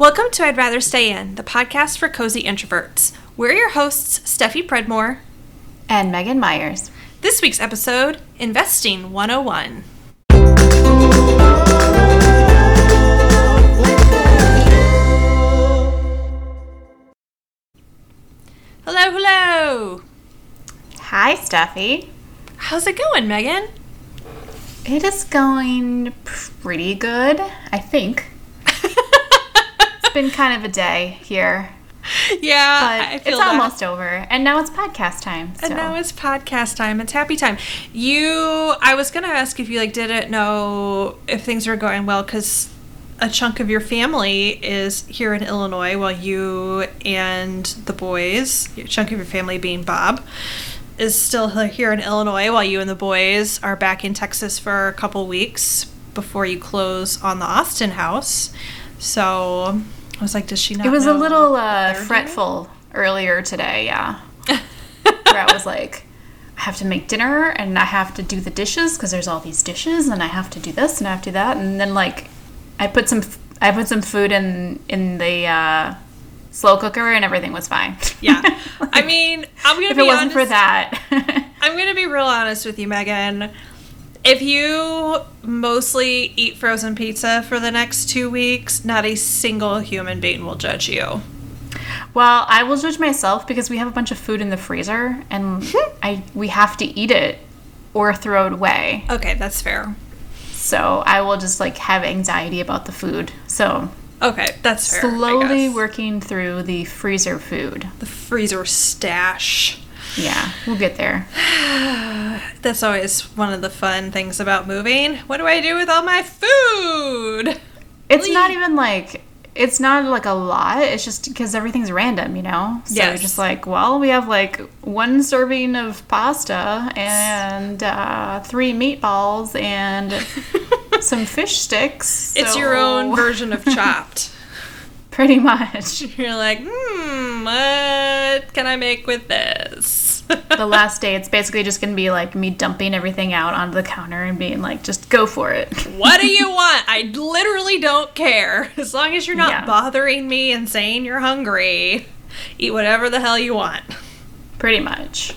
Welcome to I'd Rather Stay In, the podcast for cozy introverts. We're your hosts, Steffi Predmore. And Megan Myers. This week's episode Investing 101. Hello, hello. Hi, Steffi. How's it going, Megan? It is going pretty good, I think. It's been kind of a day here. Yeah, but it's that. almost over, and now it's podcast time. So. And now it's podcast time. It's happy time. You, I was gonna ask if you like didn't know if things were going well because a chunk of your family is here in Illinois, while you and the boys, a chunk of your family being Bob, is still here in Illinois, while you and the boys are back in Texas for a couple weeks before you close on the Austin house. So I was like, does she not? It was a little uh, fretful doing? earlier today, yeah. Where I was like, I have to make dinner and I have to do the dishes because there's all these dishes and I have to do this and I have to do that and then like I put some I put some food in in the uh, slow cooker and everything was fine. Yeah, like, I mean, I'm gonna if be it wasn't honest, for that. I'm gonna be real honest with you, Megan if you mostly eat frozen pizza for the next two weeks, not a single human being will judge you. Well, I will judge myself because we have a bunch of food in the freezer and I we have to eat it or throw it away. Okay, that's fair. So I will just like have anxiety about the food. So Okay, that's fair. Slowly working through the freezer food. The freezer stash. Yeah, we'll get there. That's always one of the fun things about moving. What do I do with all my food? It's Please. not even like it's not like a lot. It's just because everything's random, you know. So yes. just like, well, we have like one serving of pasta and uh, three meatballs and some fish sticks. It's your own version of chopped. Pretty much. You're like, hmm, what can I make with this? the last day, it's basically just going to be like me dumping everything out onto the counter and being like, just go for it. what do you want? I literally don't care. As long as you're not yeah. bothering me and saying you're hungry, eat whatever the hell you want. Pretty much.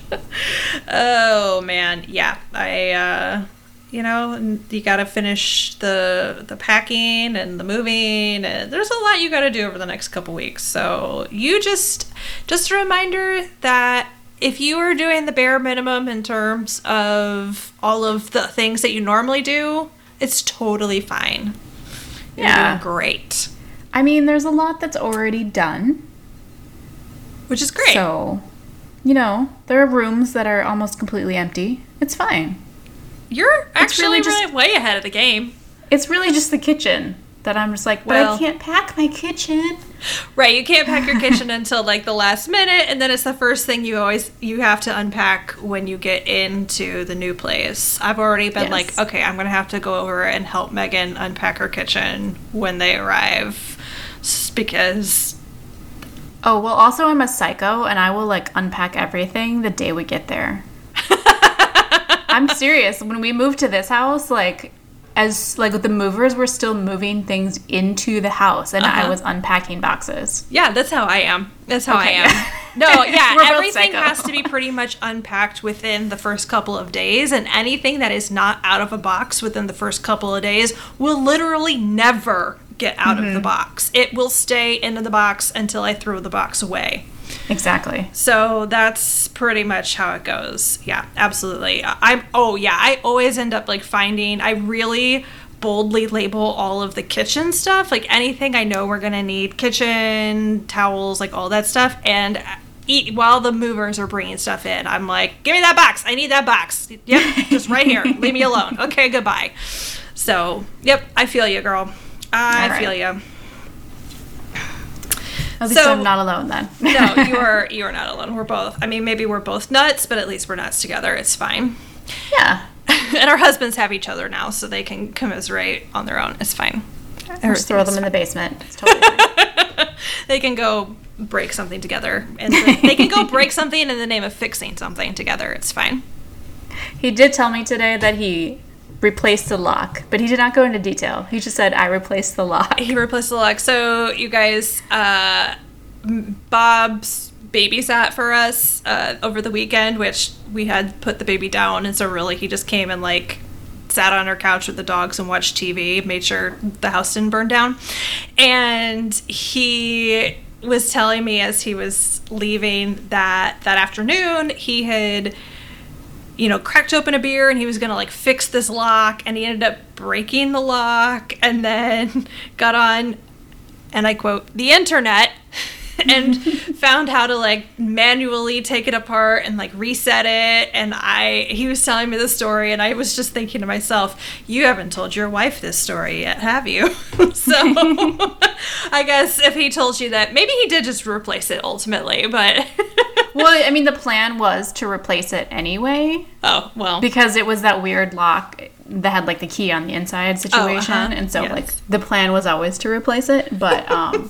oh, man. Yeah. I, uh, you know you got to finish the the packing and the moving and there's a lot you got to do over the next couple weeks. So you just just a reminder that if you are doing the bare minimum in terms of all of the things that you normally do it's totally fine. You're yeah. great. I mean there's a lot that's already done. Which is great. So you know there are rooms that are almost completely empty. It's fine you're actually really, just, really way ahead of the game. It's really just the kitchen that I'm just like, but well, I can't pack my kitchen. Right, you can't pack your kitchen until like the last minute, and then it's the first thing you always you have to unpack when you get into the new place. I've already been yes. like, okay, I'm gonna have to go over and help Megan unpack her kitchen when they arrive, because. Oh well, also I'm a psycho, and I will like unpack everything the day we get there. I'm serious. When we moved to this house, like as like the movers were still moving things into the house and uh-huh. I was unpacking boxes. Yeah, that's how I am. That's how okay. I am. No, yeah, everything has to be pretty much unpacked within the first couple of days and anything that is not out of a box within the first couple of days will literally never get out mm-hmm. of the mm-hmm. box. It will stay in the box until I throw the box away. Exactly. So that's pretty much how it goes. Yeah, absolutely. I'm oh yeah, I always end up like finding I really boldly label all of the kitchen stuff, like anything I know we're going to need, kitchen, towels, like all that stuff and eat while the movers are bringing stuff in. I'm like, "Give me that box. I need that box." Yep, just right here. Leave me alone. Okay, goodbye. So, yep, I feel you, girl. I right. feel you. At least so, I'm not alone then. no, you are you are not alone. We're both. I mean, maybe we're both nuts, but at least we're nuts together. It's fine. Yeah. and our husbands have each other now, so they can commiserate on their own. It's fine. Or just throw them fine. in the basement. It's totally they can go break something together, and they can go break something in the name of fixing something together. It's fine. He did tell me today that he replaced the lock, but he did not go into detail. He just said, I replaced the lock. He replaced the lock. So, you guys, uh, Bob's babysat for us uh, over the weekend, which we had put the baby down. And so, really, he just came and like sat on our couch with the dogs and watched TV, made sure the house didn't burn down. And he was telling me as he was leaving that that afternoon he had you know cracked open a beer and he was gonna like fix this lock and he ended up breaking the lock and then got on and i quote the internet and found how to like manually take it apart and like reset it. And i he was telling me the story and i was just thinking to myself you haven't told your wife this story yet have you? So i guess if he told you that maybe he did just replace it ultimately but well i mean the plan was to replace it anyway. Oh well. Because it was that weird lock that had like the key on the inside situation, oh, uh-huh. and so yes. like the plan was always to replace it. But um,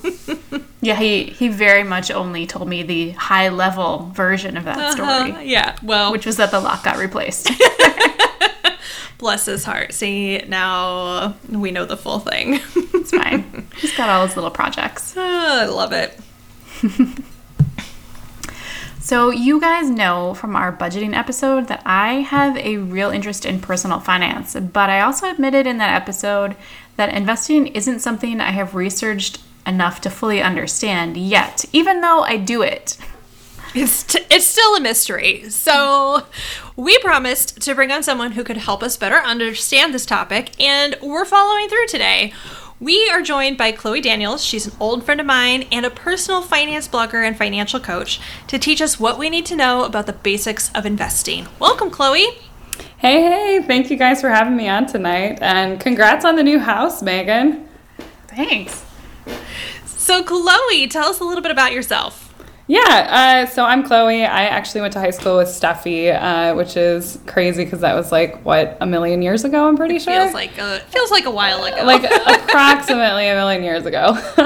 yeah, he he very much only told me the high level version of that uh-huh. story. Yeah, well, which was that the lock got replaced. Bless his heart. See, now we know the full thing. it's fine. He's got all his little projects. Oh, I love it. So, you guys know from our budgeting episode that I have a real interest in personal finance, but I also admitted in that episode that investing isn't something I have researched enough to fully understand yet, even though I do it. It's, t- it's still a mystery. So, we promised to bring on someone who could help us better understand this topic, and we're following through today. We are joined by Chloe Daniels. She's an old friend of mine and a personal finance blogger and financial coach to teach us what we need to know about the basics of investing. Welcome, Chloe. Hey, hey, thank you guys for having me on tonight. And congrats on the new house, Megan. Thanks. So, Chloe, tell us a little bit about yourself. Yeah, uh, so I'm Chloe. I actually went to high school with Steffi, uh, which is crazy because that was like what a million years ago. I'm pretty it sure. Feels like a, feels like a while ago. like approximately a million years ago.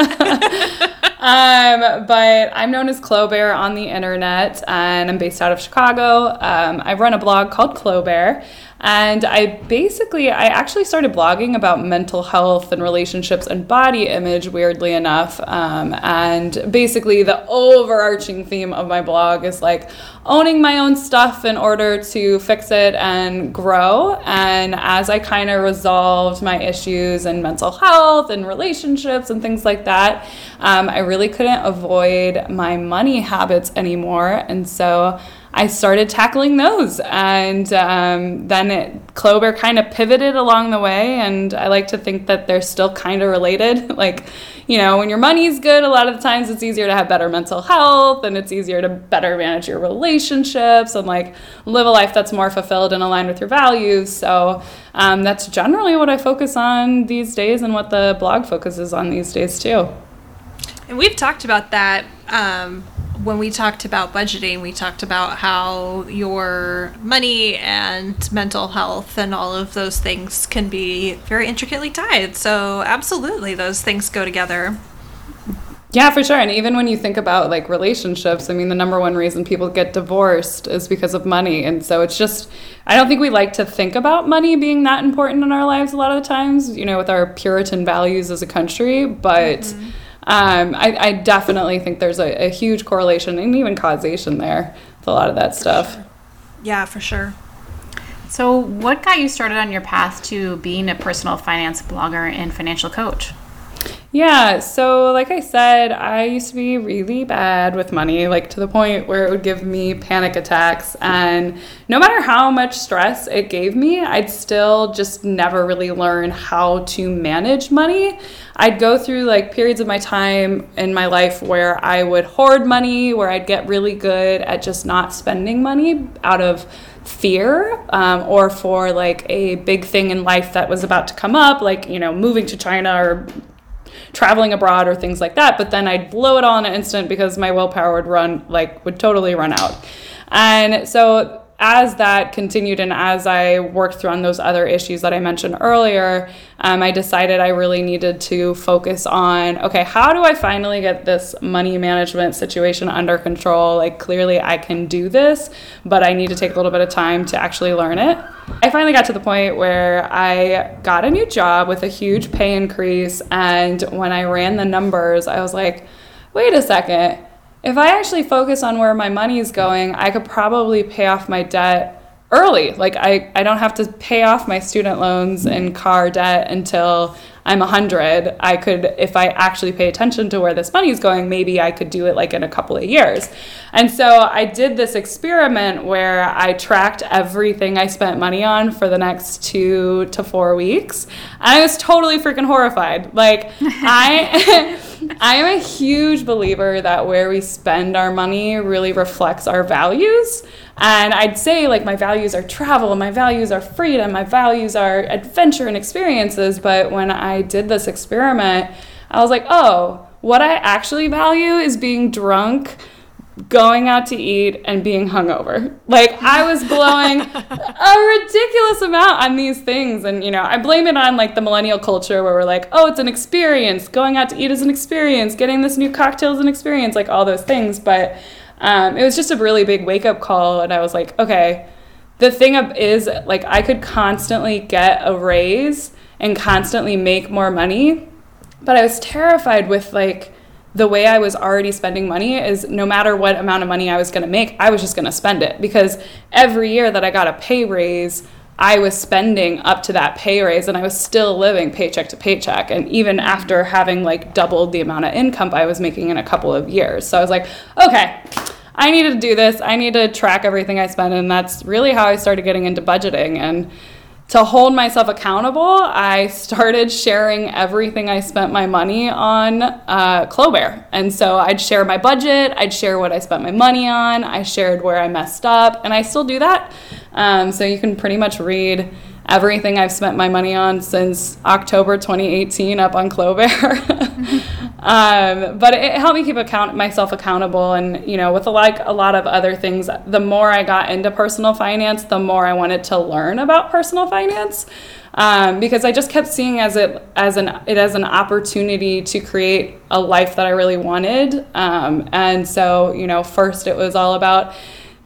um, but I'm known as Chloe Bear on the internet, and I'm based out of Chicago. Um, I run a blog called Chloe Bear. And I basically, I actually started blogging about mental health and relationships and body image, weirdly enough. Um, and basically, the overarching theme of my blog is like owning my own stuff in order to fix it and grow. And as I kind of resolved my issues in mental health and relationships and things like that, um, I really couldn't avoid my money habits anymore. And so I started tackling those. And um, then it, Clover kind of pivoted along the way. And I like to think that they're still kind of related. like, you know, when your money's good, a lot of the times it's easier to have better mental health and it's easier to better manage your relationships and like live a life that's more fulfilled and aligned with your values. So um, that's generally what I focus on these days and what the blog focuses on these days too. And we've talked about that um, when we talked about budgeting, we talked about how your money and mental health and all of those things can be very intricately tied. So, absolutely, those things go together. Yeah, for sure. And even when you think about like relationships, I mean, the number one reason people get divorced is because of money. And so it's just, I don't think we like to think about money being that important in our lives a lot of the times, you know, with our Puritan values as a country. But, mm-hmm um, I, I, definitely think there's a, a, huge correlation and even causation there with a lot of that stuff. Sure. Yeah, for sure. So, what got you started on your path to being a personal finance blogger and financial coach? Yeah, so like I said, I used to be really bad with money, like to the point where it would give me panic attacks. And no matter how much stress it gave me, I'd still just never really learn how to manage money. I'd go through like periods of my time in my life where I would hoard money, where I'd get really good at just not spending money out of fear um, or for like a big thing in life that was about to come up, like, you know, moving to China or traveling abroad or things like that. But then I'd blow it all in an instant because my willpower would run, like, would totally run out. And so as that continued and as I worked through on those other issues that I mentioned earlier, um, I decided I really needed to focus on okay, how do I finally get this money management situation under control? Like, clearly I can do this, but I need to take a little bit of time to actually learn it. I finally got to the point where I got a new job with a huge pay increase. And when I ran the numbers, I was like, wait a second. If I actually focus on where my money is going, I could probably pay off my debt early. Like I, I don't have to pay off my student loans and car debt until I'm 100. I could, if I actually pay attention to where this money is going, maybe I could do it like in a couple of years. And so I did this experiment where I tracked everything I spent money on for the next two to four weeks. And I was totally freaking horrified. Like I. I am a huge believer that where we spend our money really reflects our values. And I'd say, like, my values are travel, my values are freedom, my values are adventure and experiences. But when I did this experiment, I was like, oh, what I actually value is being drunk going out to eat and being hungover. Like I was blowing a ridiculous amount on these things and you know, I blame it on like the millennial culture where we're like, "Oh, it's an experience. Going out to eat is an experience. Getting this new cocktail is an experience." Like all those things, but um, it was just a really big wake up call, and I was like, okay, the thing is, like, I could constantly get a raise and constantly make more money, but I was terrified with like the way I was already spending money is no matter what amount of money I was going to make, I was just going to spend it because every year that I got a pay raise, I was spending up to that pay raise and I was still living paycheck to paycheck. And even after having like doubled the amount of income I was making in a couple of years. So I was like, okay, I need to do this. I need to track everything I spend. And that's really how I started getting into budgeting. And to hold myself accountable, I started sharing everything I spent my money on uh, Clobear. And so I'd share my budget, I'd share what I spent my money on, I shared where I messed up, and I still do that. Um, so you can pretty much read everything I've spent my money on since October 2018 up on Clobear. Um, but it helped me keep account myself accountable, and you know, with a, like a lot of other things, the more I got into personal finance, the more I wanted to learn about personal finance. Um, because I just kept seeing as it as an it as an opportunity to create a life that I really wanted. Um, and so, you know, first it was all about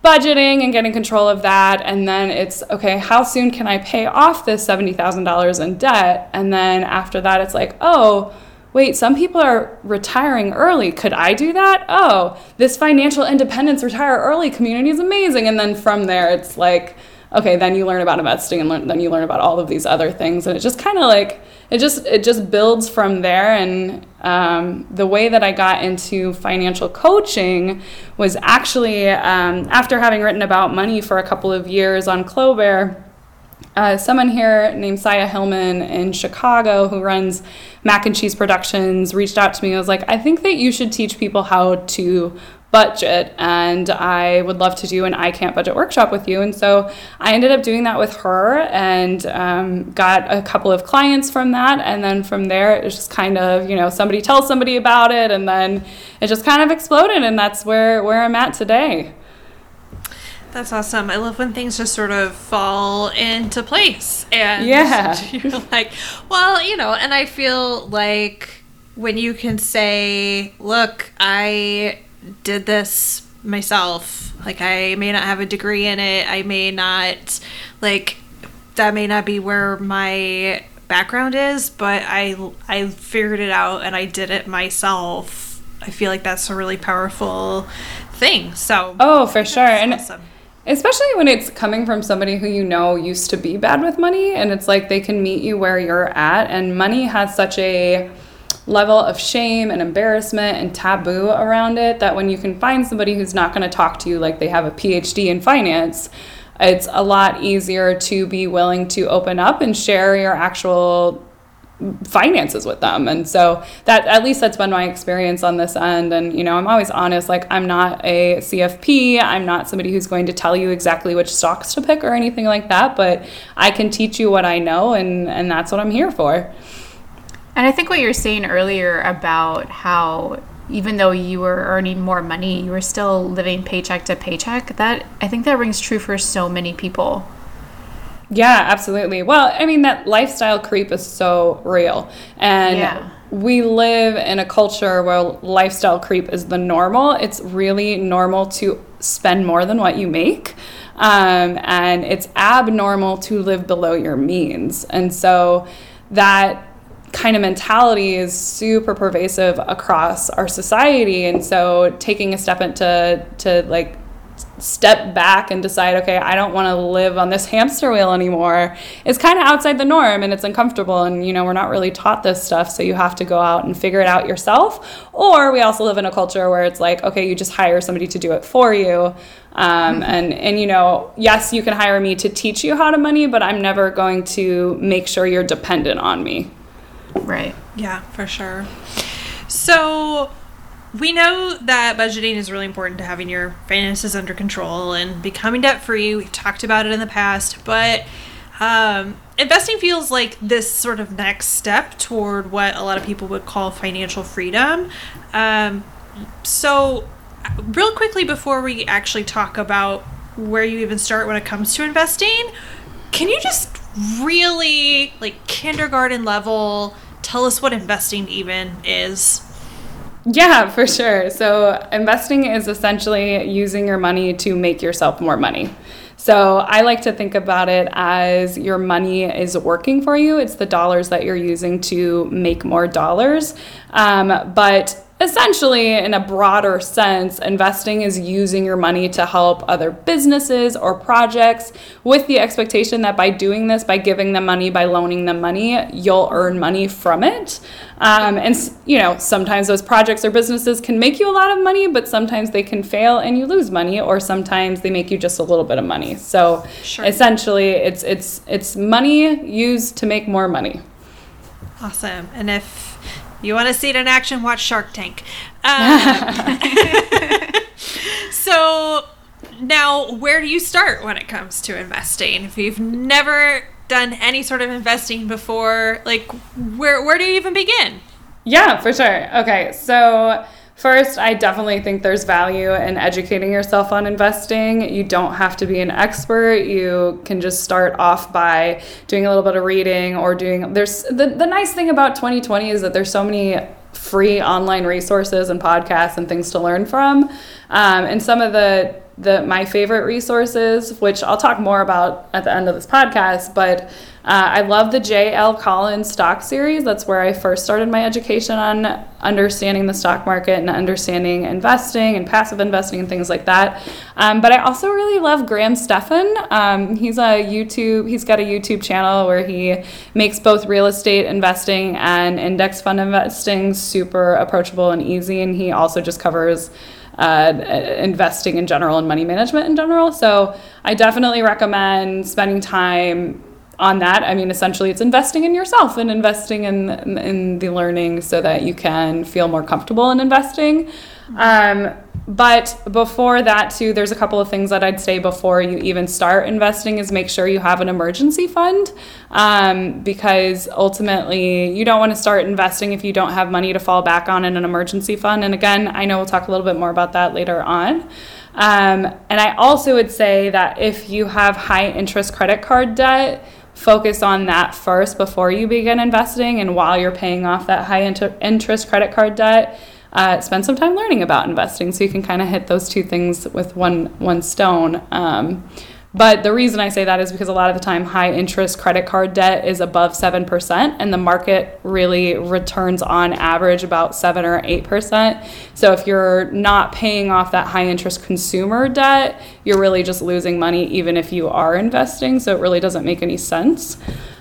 budgeting and getting control of that, and then it's okay. How soon can I pay off this seventy thousand dollars in debt? And then after that, it's like, oh wait, some people are retiring early. Could I do that? Oh, this financial independence retire early community is amazing. And then from there, it's like, okay, then you learn about investing and learn, then you learn about all of these other things. And it just kind of like, it just, it just builds from there. And um, the way that I got into financial coaching was actually um, after having written about money for a couple of years on Clobear uh, someone here named Saya Hillman in Chicago who runs Mac and Cheese Productions reached out to me and was like, I think that you should teach people how to budget and I would love to do an I Can't Budget workshop with you. And so I ended up doing that with her and um, got a couple of clients from that. And then from there, it was just kind of, you know, somebody tells somebody about it and then it just kind of exploded. And that's where, where I'm at today. That's awesome. I love when things just sort of fall into place. And yeah. you're like, well, you know, and I feel like when you can say, look, I did this myself. Like, I may not have a degree in it. I may not, like, that may not be where my background is, but I, I figured it out and I did it myself. I feel like that's a really powerful thing. So, oh, for sure. And awesome Especially when it's coming from somebody who you know used to be bad with money, and it's like they can meet you where you're at. And money has such a level of shame and embarrassment and taboo around it that when you can find somebody who's not going to talk to you like they have a PhD in finance, it's a lot easier to be willing to open up and share your actual finances with them. And so that at least that's been my experience on this end. And you know i'm always honest like i'm not a cfp i'm not somebody who's going to tell you exactly which stocks to pick or anything like that but i can teach you what i know and and that's what i'm here for. And i think what you're saying earlier about how even though you were earning more money you were still living paycheck to paycheck that i think that rings true for so many people yeah, absolutely. Well, I mean, that lifestyle creep is so real. And yeah. we live in a culture where lifestyle creep is the normal. It's really normal to spend more than what you make. Um, and it's abnormal to live below your means. And so that kind of mentality is super pervasive across our society and so taking a step into to like step back and decide, okay, I don't want to live on this hamster wheel anymore, is kind of outside the norm and it's uncomfortable. And, you know, we're not really taught this stuff. So you have to go out and figure it out yourself. Or we also live in a culture where it's like, okay, you just hire somebody to do it for you. Um, mm-hmm. and, and, you know, yes, you can hire me to teach you how to money, but I'm never going to make sure you're dependent on me. Right. Yeah, for sure. So, we know that budgeting is really important to having your finances under control and becoming debt free. We've talked about it in the past, but um, investing feels like this sort of next step toward what a lot of people would call financial freedom. Um, so, real quickly, before we actually talk about where you even start when it comes to investing, can you just really, like, kindergarten level, tell us what investing even is? Yeah, for sure. So, investing is essentially using your money to make yourself more money. So, I like to think about it as your money is working for you. It's the dollars that you're using to make more dollars. Um, but essentially, in a broader sense, investing is using your money to help other businesses or projects with the expectation that by doing this, by giving them money, by loaning them money, you'll earn money from it. Um, and, you know, sometimes those projects or businesses can make you a lot of money, but sometimes they can fail and you lose money, or sometimes they make you just a little bit of money. So sure. essentially, it's, it's, it's money used to make more money. Awesome. And if you want to see it in action? Watch Shark Tank. Um, so now, where do you start when it comes to investing? If you've never done any sort of investing before, like where where do you even begin? Yeah, for sure. Okay, so First, I definitely think there's value in educating yourself on investing. You don't have to be an expert. You can just start off by doing a little bit of reading or doing there's the, the nice thing about 2020 is that there's so many free online resources and podcasts and things to learn from. Um, and some of the the my favorite resources, which I'll talk more about at the end of this podcast, but uh, I love the J.L. Collins stock series. That's where I first started my education on understanding the stock market and understanding investing and passive investing and things like that. Um, but I also really love Graham Stephan. Um, he's a YouTube. He's got a YouTube channel where he makes both real estate investing and index fund investing super approachable and easy. And he also just covers. Uh, investing in general and money management in general. So I definitely recommend spending time on that, I mean, essentially, it's investing in yourself and investing in in the learning so that you can feel more comfortable in investing. Um, but before that, too, there's a couple of things that I'd say before you even start investing is make sure you have an emergency fund um, because ultimately you don't want to start investing if you don't have money to fall back on in an emergency fund. And again, I know we'll talk a little bit more about that later on. Um, and I also would say that if you have high interest credit card debt, focus on that first before you begin investing and while you're paying off that high inter- interest credit card debt uh, spend some time learning about investing so you can kind of hit those two things with one one stone. Um, but the reason I say that is because a lot of the time, high interest credit card debt is above 7%, and the market really returns on average about 7 or 8%. So if you're not paying off that high interest consumer debt, you're really just losing money, even if you are investing. So it really doesn't make any sense.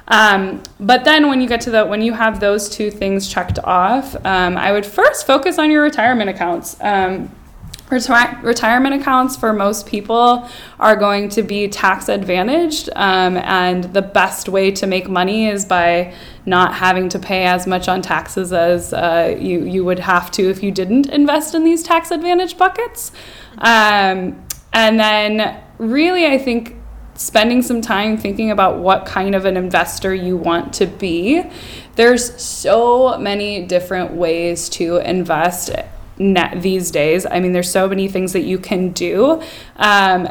Um, but then when you get to the when you have those two things checked off, um, I would first focus on your retirement accounts. Um, Reti- retirement accounts for most people are going to be tax advantaged, um, and the best way to make money is by not having to pay as much on taxes as uh, you you would have to if you didn't invest in these tax advantage buckets. Um, and then, really, I think spending some time thinking about what kind of an investor you want to be. There's so many different ways to invest these days. I mean, there's so many things that you can do. Um,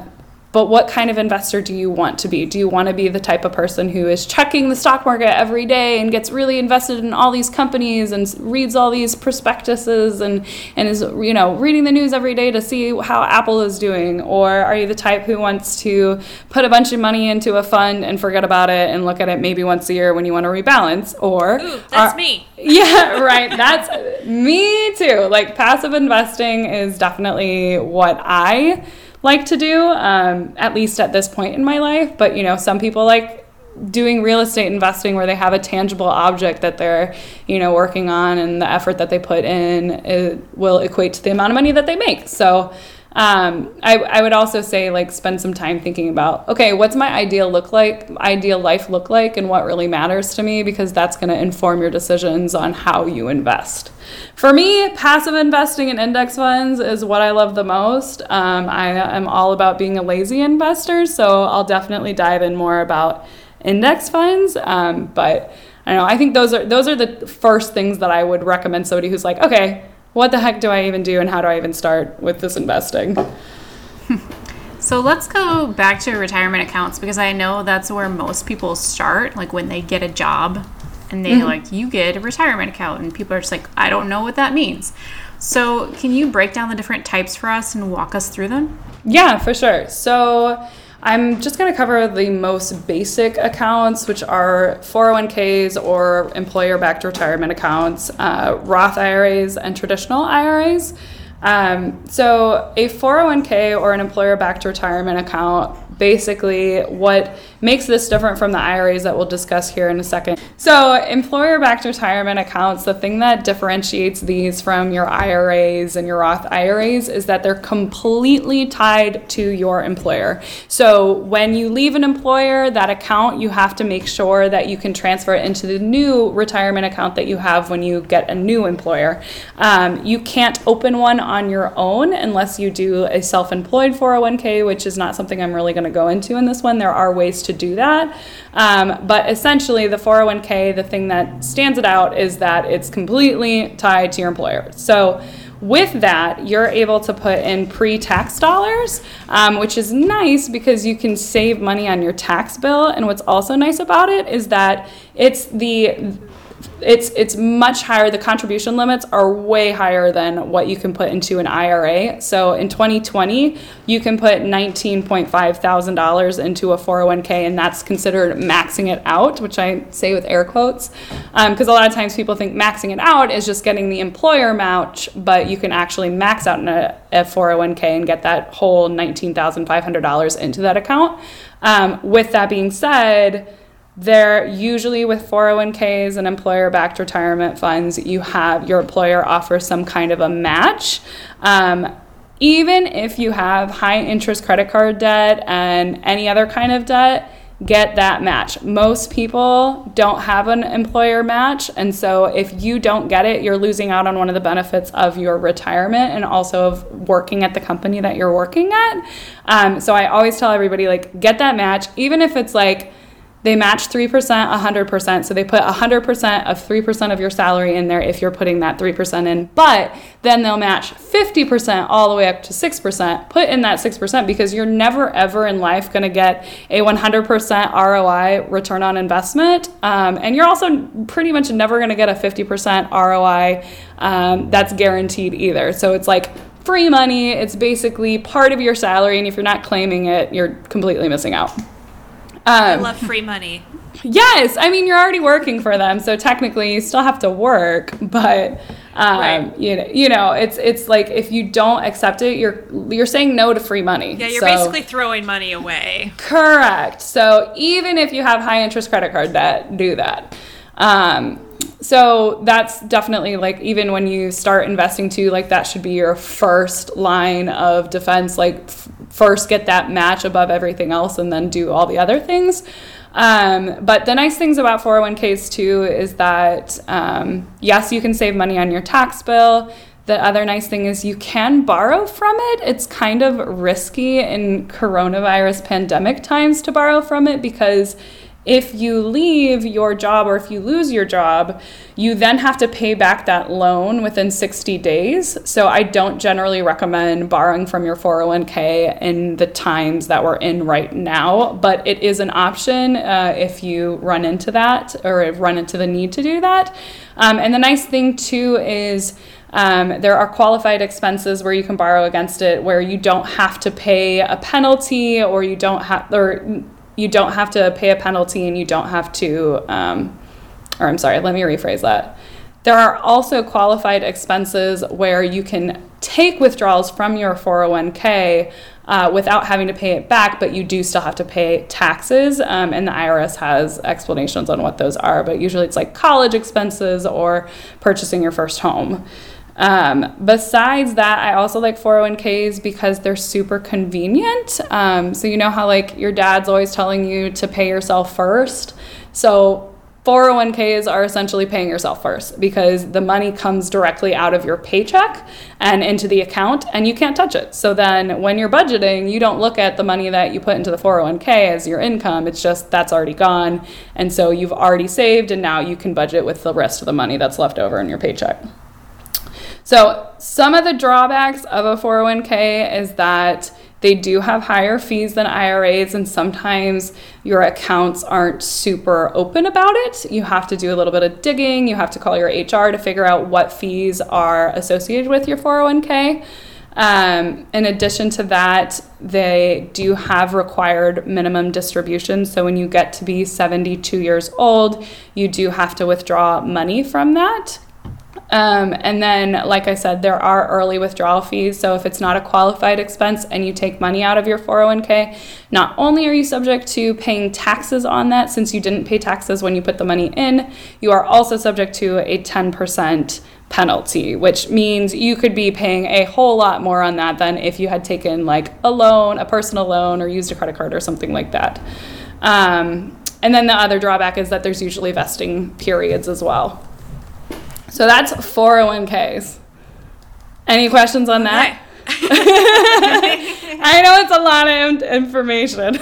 but what kind of investor do you want to be? Do you want to be the type of person who is checking the stock market every day and gets really invested in all these companies and reads all these prospectuses and, and is, you know, reading the news every day to see how Apple is doing? Or are you the type who wants to put a bunch of money into a fund and forget about it and look at it maybe once a year when you want to rebalance? Or Ooh, that's are, me. Yeah, right. That's me too. Like passive investing is definitely what I like to do, um, at least at this point in my life. But, you know, some people like doing real estate investing where they have a tangible object that they're, you know, working on and the effort that they put in will equate to the amount of money that they make. So, um, I, I would also say like spend some time thinking about okay what's my ideal look like ideal life look like and what really matters to me because that's going to inform your decisions on how you invest. For me passive investing in index funds is what i love the most. Um, i am all about being a lazy investor so i'll definitely dive in more about index funds. Um, but i know i think those are those are the first things that i would recommend somebody who's like okay what the heck do I even do and how do I even start with this investing? So let's go back to retirement accounts because I know that's where most people start, like when they get a job and they mm-hmm. like you get a retirement account and people are just like I don't know what that means. So can you break down the different types for us and walk us through them? Yeah, for sure. So I'm just going to cover the most basic accounts, which are 401ks or employer backed retirement accounts, uh, Roth IRAs, and traditional IRAs. Um, so, a 401k or an employer backed retirement account basically what makes this different from the IRAs that we'll discuss here in a second. So, employer backed retirement accounts, the thing that differentiates these from your IRAs and your Roth IRAs is that they're completely tied to your employer. So, when you leave an employer, that account, you have to make sure that you can transfer it into the new retirement account that you have when you get a new employer. Um, you can't open one on your own unless you do a self employed 401k, which is not something I'm really going to to go into in this one. There are ways to do that. Um, but essentially, the 401k, the thing that stands it out is that it's completely tied to your employer. So with that, you're able to put in pre tax dollars, um, which is nice because you can save money on your tax bill. And what's also nice about it is that it's the it's it's much higher. The contribution limits are way higher than what you can put into an IRA. So in 2020, you can put $19.5 thousand into a 401k, and that's considered maxing it out, which I say with air quotes, because um, a lot of times people think maxing it out is just getting the employer match, but you can actually max out in a, a 401k and get that whole $19,500 into that account. Um, with that being said they're usually with 401ks and employer backed retirement funds, you have your employer offers some kind of a match. Um, even if you have high interest credit card debt and any other kind of debt, get that match. Most people don't have an employer match, and so if you don't get it, you're losing out on one of the benefits of your retirement and also of working at the company that you're working at. Um, so I always tell everybody like get that match, even if it's like they match 3%, 100%. So they put 100% of 3% of your salary in there if you're putting that 3% in. But then they'll match 50% all the way up to 6%. Put in that 6% because you're never ever in life going to get a 100% ROI return on investment. Um, and you're also pretty much never going to get a 50% ROI um, that's guaranteed either. So it's like, Free money, it's basically part of your salary, and if you're not claiming it, you're completely missing out. Um, I love free money. Yes, I mean you're already working for them, so technically you still have to work, but um, right. you know, you know, it's it's like if you don't accept it, you're you're saying no to free money. Yeah, you're so, basically throwing money away. Correct. So even if you have high interest credit card debt, do that. Um, so that's definitely like even when you start investing too like that should be your first line of defense like first get that match above everything else and then do all the other things um, but the nice things about 401ks too is that um, yes you can save money on your tax bill the other nice thing is you can borrow from it. It's kind of risky in coronavirus pandemic times to borrow from it because if you leave your job or if you lose your job, you then have to pay back that loan within 60 days. So I don't generally recommend borrowing from your 401k in the times that we're in right now, but it is an option uh, if you run into that or run into the need to do that. Um, and the nice thing too is um, there are qualified expenses where you can borrow against it, where you don't have to pay a penalty, or you don't have, or you don't have to pay a penalty, and you don't have to. Um, or I'm sorry, let me rephrase that. There are also qualified expenses where you can take withdrawals from your 401k uh, without having to pay it back, but you do still have to pay taxes. Um, and the IRS has explanations on what those are, but usually it's like college expenses or purchasing your first home. Um, besides that, I also like 401ks because they're super convenient. Um, so, you know how like your dad's always telling you to pay yourself first? So, 401ks are essentially paying yourself first because the money comes directly out of your paycheck and into the account and you can't touch it. So then when you're budgeting, you don't look at the money that you put into the 401k as your income. It's just that's already gone. And so you've already saved and now you can budget with the rest of the money that's left over in your paycheck. So, some of the drawbacks of a 401k is that they do have higher fees than IRAs, and sometimes your accounts aren't super open about it. You have to do a little bit of digging, you have to call your HR to figure out what fees are associated with your 401k. Um, in addition to that, they do have required minimum distributions. So when you get to be 72 years old, you do have to withdraw money from that. Um, and then, like I said, there are early withdrawal fees. So if it's not a qualified expense and you take money out of your 401k, not only are you subject to paying taxes on that since you didn't pay taxes when you put the money in, you are also subject to a 10% penalty, which means you could be paying a whole lot more on that than if you had taken like a loan, a personal loan, or used a credit card or something like that. Um, and then the other drawback is that there's usually vesting periods as well. So that's 401ks. Any questions on that? I know it's a lot of information.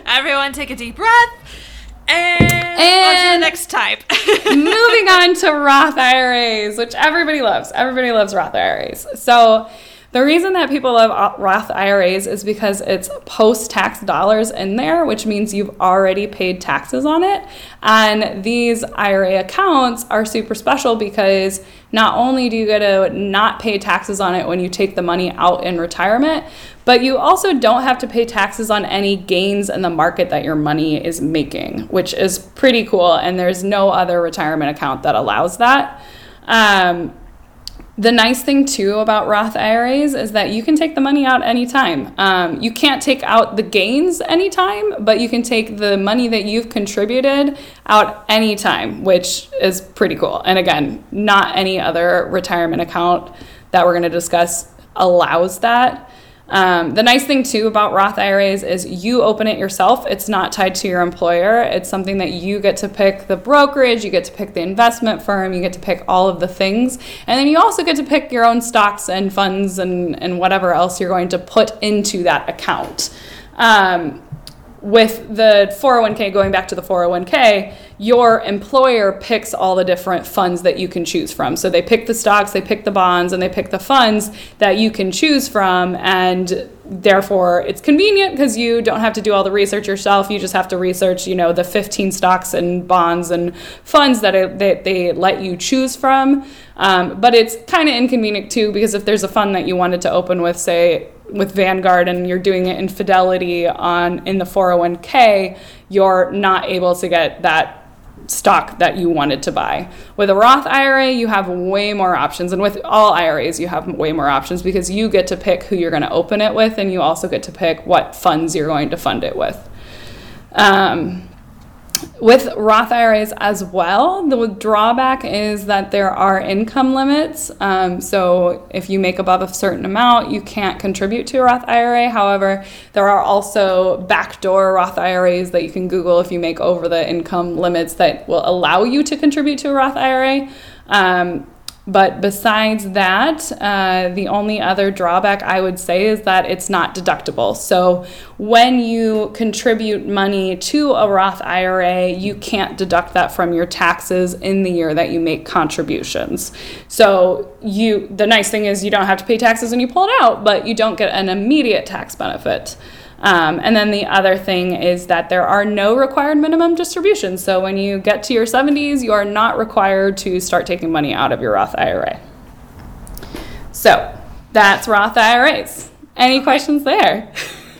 Everyone take a deep breath. And, and on to the next type. moving on to Roth IRAs, which everybody loves. Everybody loves Roth IRAs. So the reason that people love Roth IRAs is because it's post tax dollars in there, which means you've already paid taxes on it. And these IRA accounts are super special because not only do you get to not pay taxes on it when you take the money out in retirement, but you also don't have to pay taxes on any gains in the market that your money is making, which is pretty cool. And there's no other retirement account that allows that. Um, the nice thing too about Roth IRAs is that you can take the money out anytime. Um, you can't take out the gains anytime, but you can take the money that you've contributed out anytime, which is pretty cool. And again, not any other retirement account that we're going to discuss allows that. Um, the nice thing too about Roth IRAs is you open it yourself. It's not tied to your employer. It's something that you get to pick the brokerage, you get to pick the investment firm, you get to pick all of the things. And then you also get to pick your own stocks and funds and, and whatever else you're going to put into that account. Um, with the 401k going back to the 401k your employer picks all the different funds that you can choose from. So they pick the stocks they pick the bonds and they pick the funds that you can choose from and therefore it's convenient because you don't have to do all the research yourself. You just have to research you know the 15 stocks and bonds and funds that, it, that they let you choose from. Um, but it's kind of inconvenient too because if there's a fund that you wanted to open with say with Vanguard and you're doing it in Fidelity on in the 401k, you're not able to get that stock that you wanted to buy. With a Roth IRA, you have way more options. And with all IRAs, you have way more options because you get to pick who you're going to open it with and you also get to pick what funds you're going to fund it with. Um, with Roth IRAs as well, the drawback is that there are income limits. Um, so if you make above a certain amount, you can't contribute to a Roth IRA. However, there are also backdoor Roth IRAs that you can Google if you make over the income limits that will allow you to contribute to a Roth IRA. Um, but besides that, uh, the only other drawback I would say is that it's not deductible. So when you contribute money to a Roth IRA, you can't deduct that from your taxes in the year that you make contributions. So you the nice thing is you don't have to pay taxes when you pull it out, but you don't get an immediate tax benefit. Um, and then the other thing is that there are no required minimum distributions. So when you get to your 70s, you are not required to start taking money out of your Roth IRA. So that's Roth IRAs. Any questions there?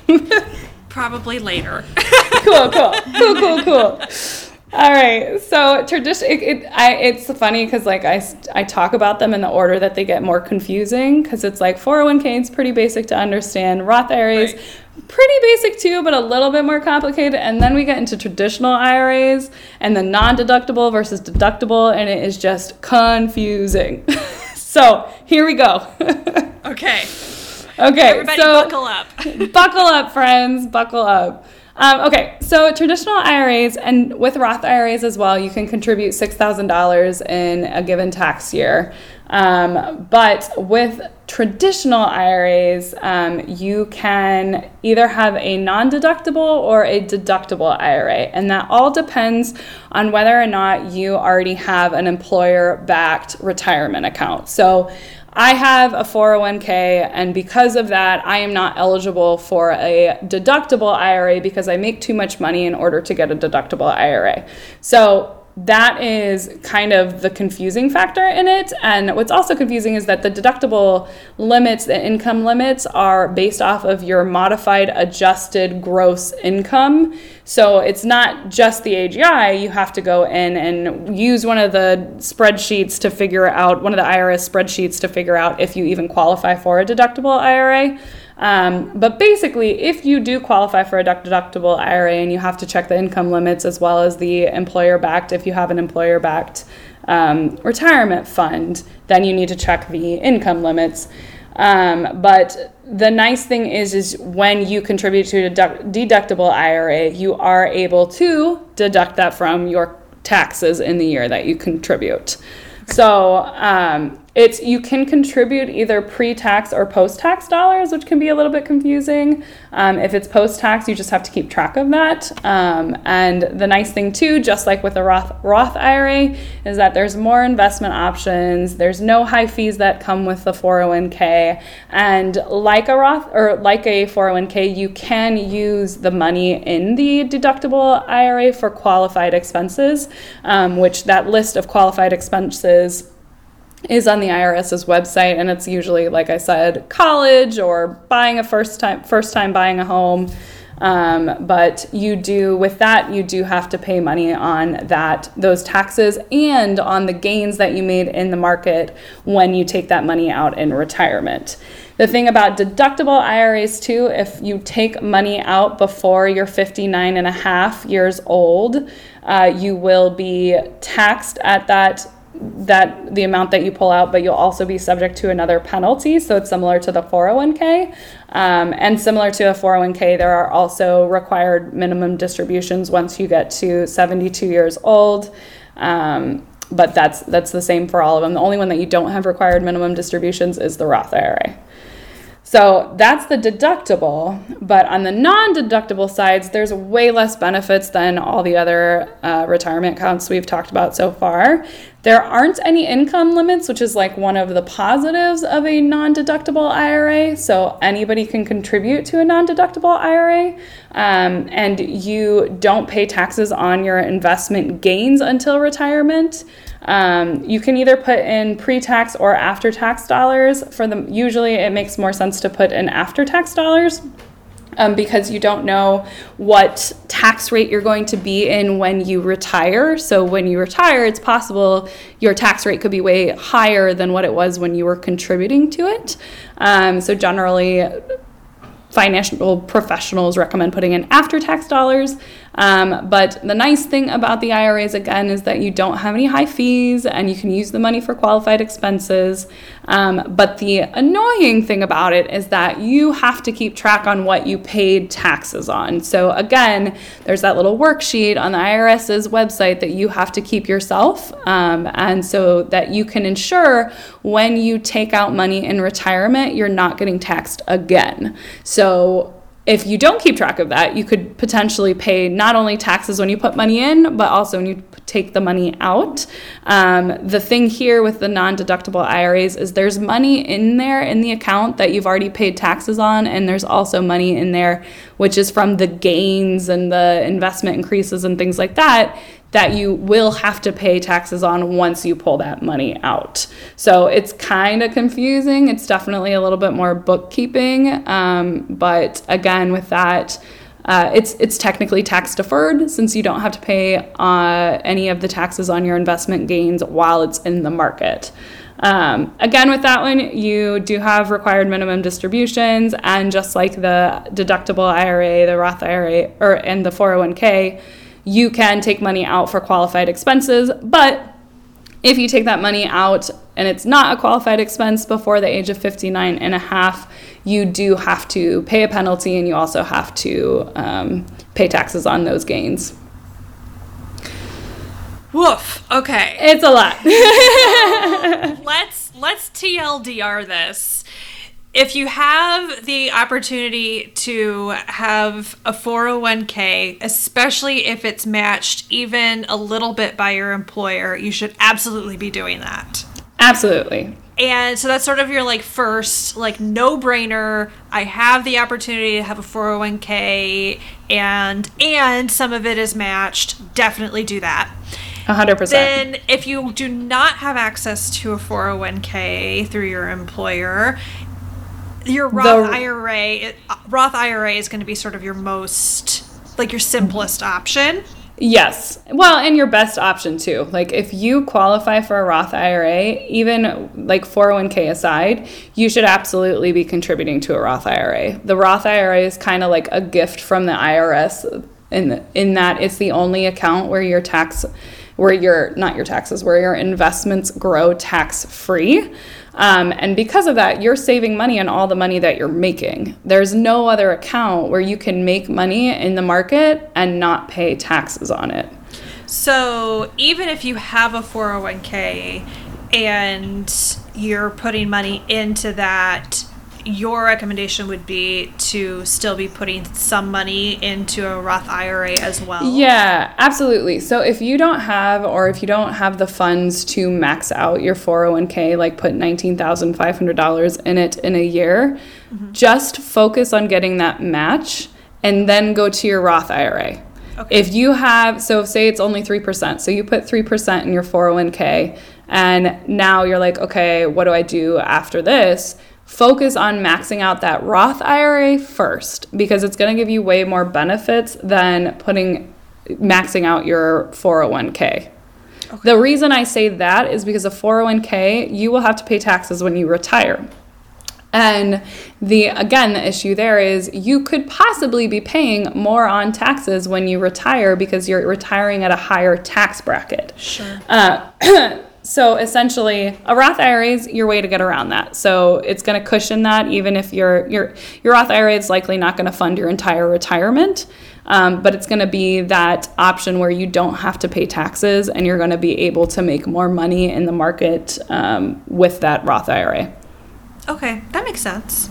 Probably later. cool, cool, cool, cool, cool. All right. So tradition, it, it, I, it's funny because like I, I talk about them in the order that they get more confusing because it's like 401k is pretty basic to understand. Roth IRAs, right. pretty basic too, but a little bit more complicated. And then we get into traditional IRAs and the non-deductible versus deductible, and it is just confusing. so here we go. okay. Okay. Everybody so buckle up. buckle up, friends. Buckle up. Um, okay, so traditional IRAs and with Roth IRAs as well, you can contribute $6,000 in a given tax year. Um, but with traditional IRAs, um, you can either have a non deductible or a deductible IRA. And that all depends on whether or not you already have an employer backed retirement account. So I have a 401k, and because of that, I am not eligible for a deductible IRA because I make too much money in order to get a deductible IRA. So that is kind of the confusing factor in it. And what's also confusing is that the deductible limits, the income limits, are based off of your modified adjusted gross income. So it's not just the AGI. You have to go in and use one of the spreadsheets to figure out, one of the IRS spreadsheets to figure out if you even qualify for a deductible IRA. Um, but basically, if you do qualify for a deductible IRA and you have to check the income limits as well as the employer backed, if you have an employer backed um, retirement fund, then you need to check the income limits. Um, but the nice thing is, is when you contribute to a deductible IRA, you are able to deduct that from your taxes in the year that you contribute. So um, it's you can contribute either pre-tax or post-tax dollars, which can be a little bit confusing. Um, if it's post-tax, you just have to keep track of that. Um, and the nice thing too, just like with a Roth Roth IRA, is that there's more investment options. There's no high fees that come with the 401k, and like a Roth or like a 401k, you can use the money in the deductible IRA for qualified expenses, um, which that list of qualified expenses is on the IRS's website and it's usually like I said college or buying a first time first time buying a home. Um, but you do with that you do have to pay money on that those taxes and on the gains that you made in the market when you take that money out in retirement. The thing about deductible IRAs too if you take money out before you're 59 and a half years old uh, you will be taxed at that that the amount that you pull out, but you'll also be subject to another penalty. So it's similar to the 401k. Um, and similar to a 401k, there are also required minimum distributions once you get to 72 years old. Um, but that's that's the same for all of them. The only one that you don't have required minimum distributions is the Roth IRA. So that's the deductible, but on the non deductible sides, there's way less benefits than all the other uh, retirement accounts we've talked about so far. There aren't any income limits, which is like one of the positives of a non deductible IRA. So anybody can contribute to a non deductible IRA, um, and you don't pay taxes on your investment gains until retirement. Um, you can either put in pre-tax or after-tax dollars. For them, usually it makes more sense to put in after-tax dollars. Um, because you don't know what tax rate you're going to be in when you retire. So, when you retire, it's possible your tax rate could be way higher than what it was when you were contributing to it. Um, so, generally, financial professionals recommend putting in after tax dollars. Um, but the nice thing about the IRAs, again, is that you don't have any high fees and you can use the money for qualified expenses. Um, but the annoying thing about it is that you have to keep track on what you paid taxes on. So, again, there's that little worksheet on the IRS's website that you have to keep yourself. Um, and so that you can ensure when you take out money in retirement, you're not getting taxed again. So, if you don't keep track of that, you could potentially pay not only taxes when you put money in, but also when you take the money out. Um, the thing here with the non deductible IRAs is there's money in there in the account that you've already paid taxes on, and there's also money in there which is from the gains and the investment increases and things like that that you will have to pay taxes on once you pull that money out. So it's kind of confusing. It's definitely a little bit more bookkeeping. Um, but again, with that, uh, it's it's technically tax deferred since you don't have to pay uh, any of the taxes on your investment gains while it's in the market. Um, again, with that one, you do have required minimum distributions, and just like the deductible IRA, the Roth IRA, or and the 401k, you can take money out for qualified expenses, but if you take that money out and it's not a qualified expense before the age of 59 and a half, you do have to pay a penalty and you also have to um, pay taxes on those gains. Woof. Okay. It's a lot. let's let's TLDR this if you have the opportunity to have a 401k, especially if it's matched even a little bit by your employer, you should absolutely be doing that. Absolutely. And so that's sort of your like first like no-brainer. I have the opportunity to have a 401k and and some of it is matched. Definitely do that. 100%. Then, if you do not have access to a 401k through your employer, your Roth the, IRA, uh, Roth IRA is going to be sort of your most, like your simplest option. Yes. Well, and your best option too. Like if you qualify for a Roth IRA, even like 401k aside, you should absolutely be contributing to a Roth IRA. The Roth IRA is kind of like a gift from the IRS in in that it's the only account where your tax where your not your taxes, where your investments grow tax free. Um, and because of that, you're saving money on all the money that you're making. There's no other account where you can make money in the market and not pay taxes on it. So even if you have a 401k and you're putting money into that your recommendation would be to still be putting some money into a Roth IRA as well. Yeah, absolutely. So if you don't have or if you don't have the funds to max out your 401k like put $19,500 in it in a year, mm-hmm. just focus on getting that match and then go to your Roth IRA. Okay. If you have, so say it's only 3%, so you put 3% in your 401k, and now you're like, okay, what do I do after this? Focus on maxing out that Roth IRA first because it's going to give you way more benefits than putting maxing out your 401k. Okay. The reason I say that is because a 401k, you will have to pay taxes when you retire. And the again, the issue there is you could possibly be paying more on taxes when you retire because you're retiring at a higher tax bracket. Sure. Uh, So essentially, a Roth IRA is your way to get around that. So it's going to cushion that, even if your your your Roth IRA is likely not going to fund your entire retirement, um, but it's going to be that option where you don't have to pay taxes and you're going to be able to make more money in the market um, with that Roth IRA. Okay, that makes sense.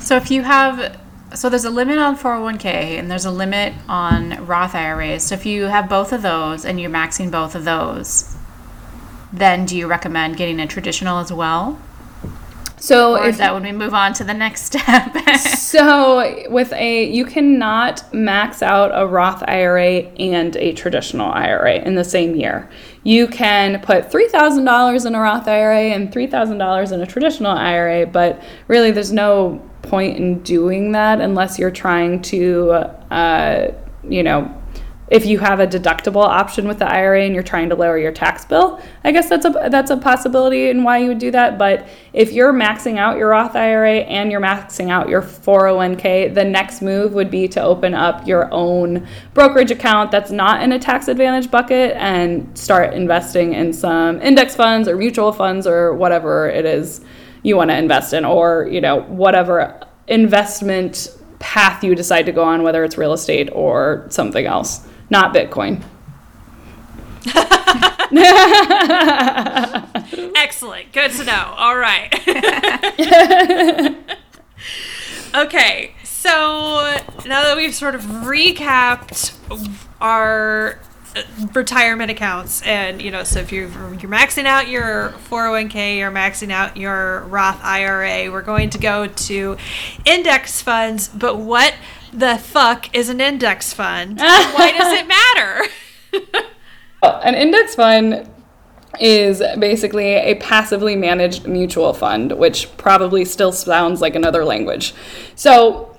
So if you have so there's a limit on 401k and there's a limit on Roth IRAs. So if you have both of those and you're maxing both of those, then do you recommend getting a traditional as well? So or if that when we move on to the next step. so with a you cannot max out a Roth IRA and a traditional IRA in the same year. You can put $3,000 in a Roth IRA and $3,000 in a traditional IRA, but really there's no point in doing that unless you're trying to uh, you know if you have a deductible option with the IRA and you're trying to lower your tax bill, I guess that's a that's a possibility and why you would do that. But if you're maxing out your Roth IRA and you're maxing out your 401k, the next move would be to open up your own brokerage account that's not in a tax advantage bucket and start investing in some index funds or mutual funds or whatever it is you want to invest in or, you know, whatever investment path you decide to go on whether it's real estate or something else not Bitcoin. Excellent. Good to know. All right. okay. So now that we've sort of recapped our retirement accounts and you know so if you're you're maxing out your 401k you're maxing out your Roth IRA we're going to go to index funds but what the fuck is an index fund? why does it matter? an index fund is basically a passively managed mutual fund, which probably still sounds like another language. So,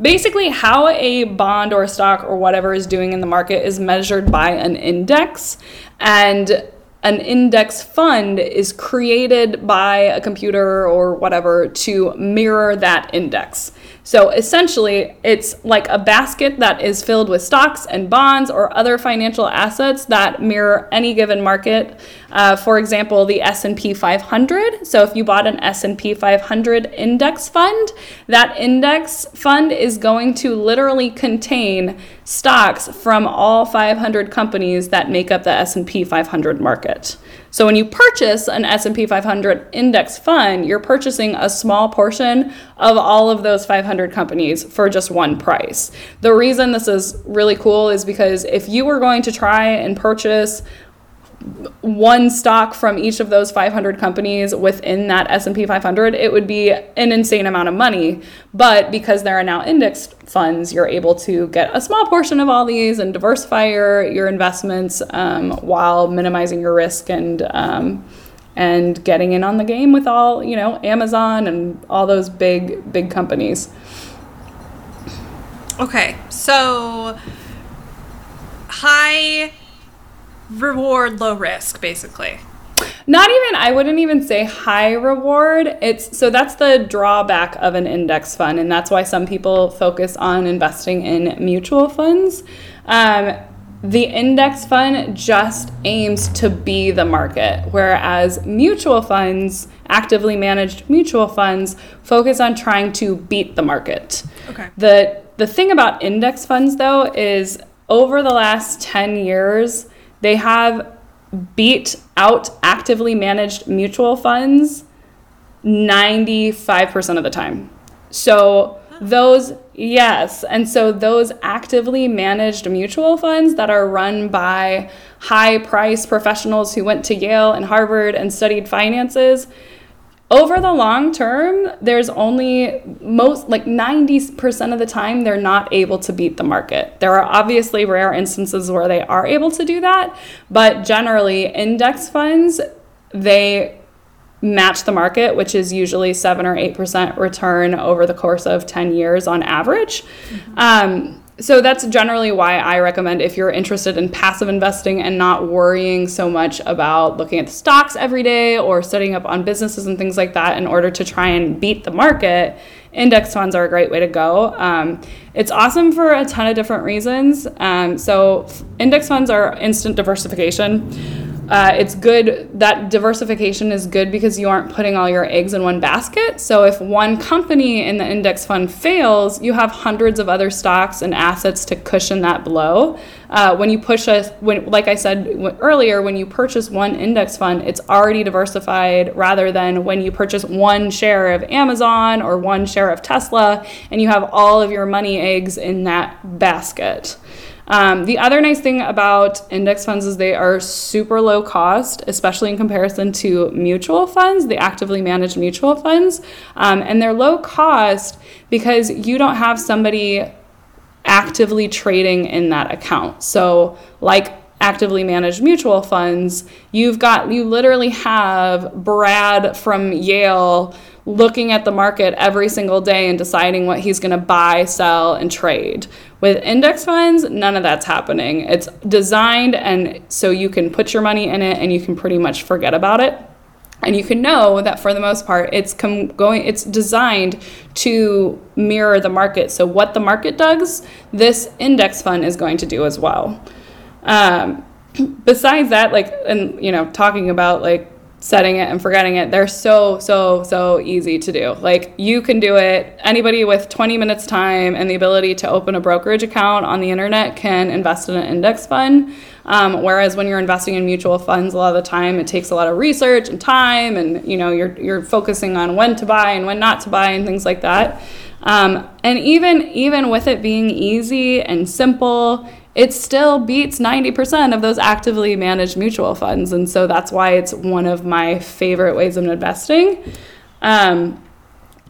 basically, how a bond or stock or whatever is doing in the market is measured by an index. And an index fund is created by a computer or whatever to mirror that index. So essentially, it's like a basket that is filled with stocks and bonds or other financial assets that mirror any given market. Uh, for example, the S&P 500. So if you bought an S&P 500 index fund, that index fund is going to literally contain stocks from all 500 companies that make up the S&P 500 market. So when you purchase an S&P 500 index fund, you're purchasing a small portion of all of those 500 companies for just one price. The reason this is really cool is because if you were going to try and purchase one stock from each of those 500 companies within that S&P 500 it would be an insane amount of money. But because there are now indexed funds you're able to get a small portion of all these and diversify your, your investments um, while minimizing your risk and um, and getting in on the game with all you know Amazon and all those big big companies. Okay so high reward, low risk, basically. Not even, I wouldn't even say high reward. It's so that's the drawback of an index fund, and that's why some people focus on investing in mutual funds. Um, the index fund just aims to be the market, whereas mutual funds, actively managed mutual funds, focus on trying to beat the market. Okay. The the thing about index funds though is over the last 10 years, they have beat out actively managed mutual funds 95% of the time. So those yes, and so those actively managed mutual funds that are run by high price professionals who went to Yale and Harvard and studied finances, over the long term, there's only most like 90% of the time they're not able to beat the market. There are obviously rare instances where they are able to do that, but generally index funds they match the market, which is usually 7 or 8% return over the course of 10 years on average. Mm-hmm. Um, so that's generally why I recommend if you're interested in passive investing and not worrying so much about looking at the stocks every day or studying up on businesses and things like that in order to try and beat the market, index funds are a great way to go. Um, it's awesome for a ton of different reasons. Um, so, index funds are instant diversification. Uh, it's good that diversification is good because you aren't putting all your eggs in one basket. So if one company in the index fund fails, you have hundreds of other stocks and assets to cushion that blow. Uh, when you push a, when, like I said earlier, when you purchase one index fund, it's already diversified rather than when you purchase one share of Amazon or one share of Tesla and you have all of your money eggs in that basket. Um, the other nice thing about index funds is they are super low cost, especially in comparison to mutual funds, the actively managed mutual funds. Um, and they're low cost because you don't have somebody actively trading in that account. So, like actively managed mutual funds, you've got, you literally have Brad from Yale looking at the market every single day and deciding what he's going to buy, sell, and trade. With index funds, none of that's happening. It's designed and so you can put your money in it and you can pretty much forget about it. And you can know that for the most part, it's com- going. It's designed to mirror the market. So what the market does, this index fund is going to do as well. Um, besides that, like, and you know, talking about like setting it and forgetting it they're so so so easy to do. Like you can do it. Anybody with 20 minutes time and the ability to open a brokerage account on the internet can invest in an index fund. Um, whereas when you're investing in mutual funds a lot of the time it takes a lot of research and time and you know you're, you're focusing on when to buy and when not to buy and things like that. Um, and even even with it being easy and simple it still beats 90% of those actively managed mutual funds. And so that's why it's one of my favorite ways of investing. Um,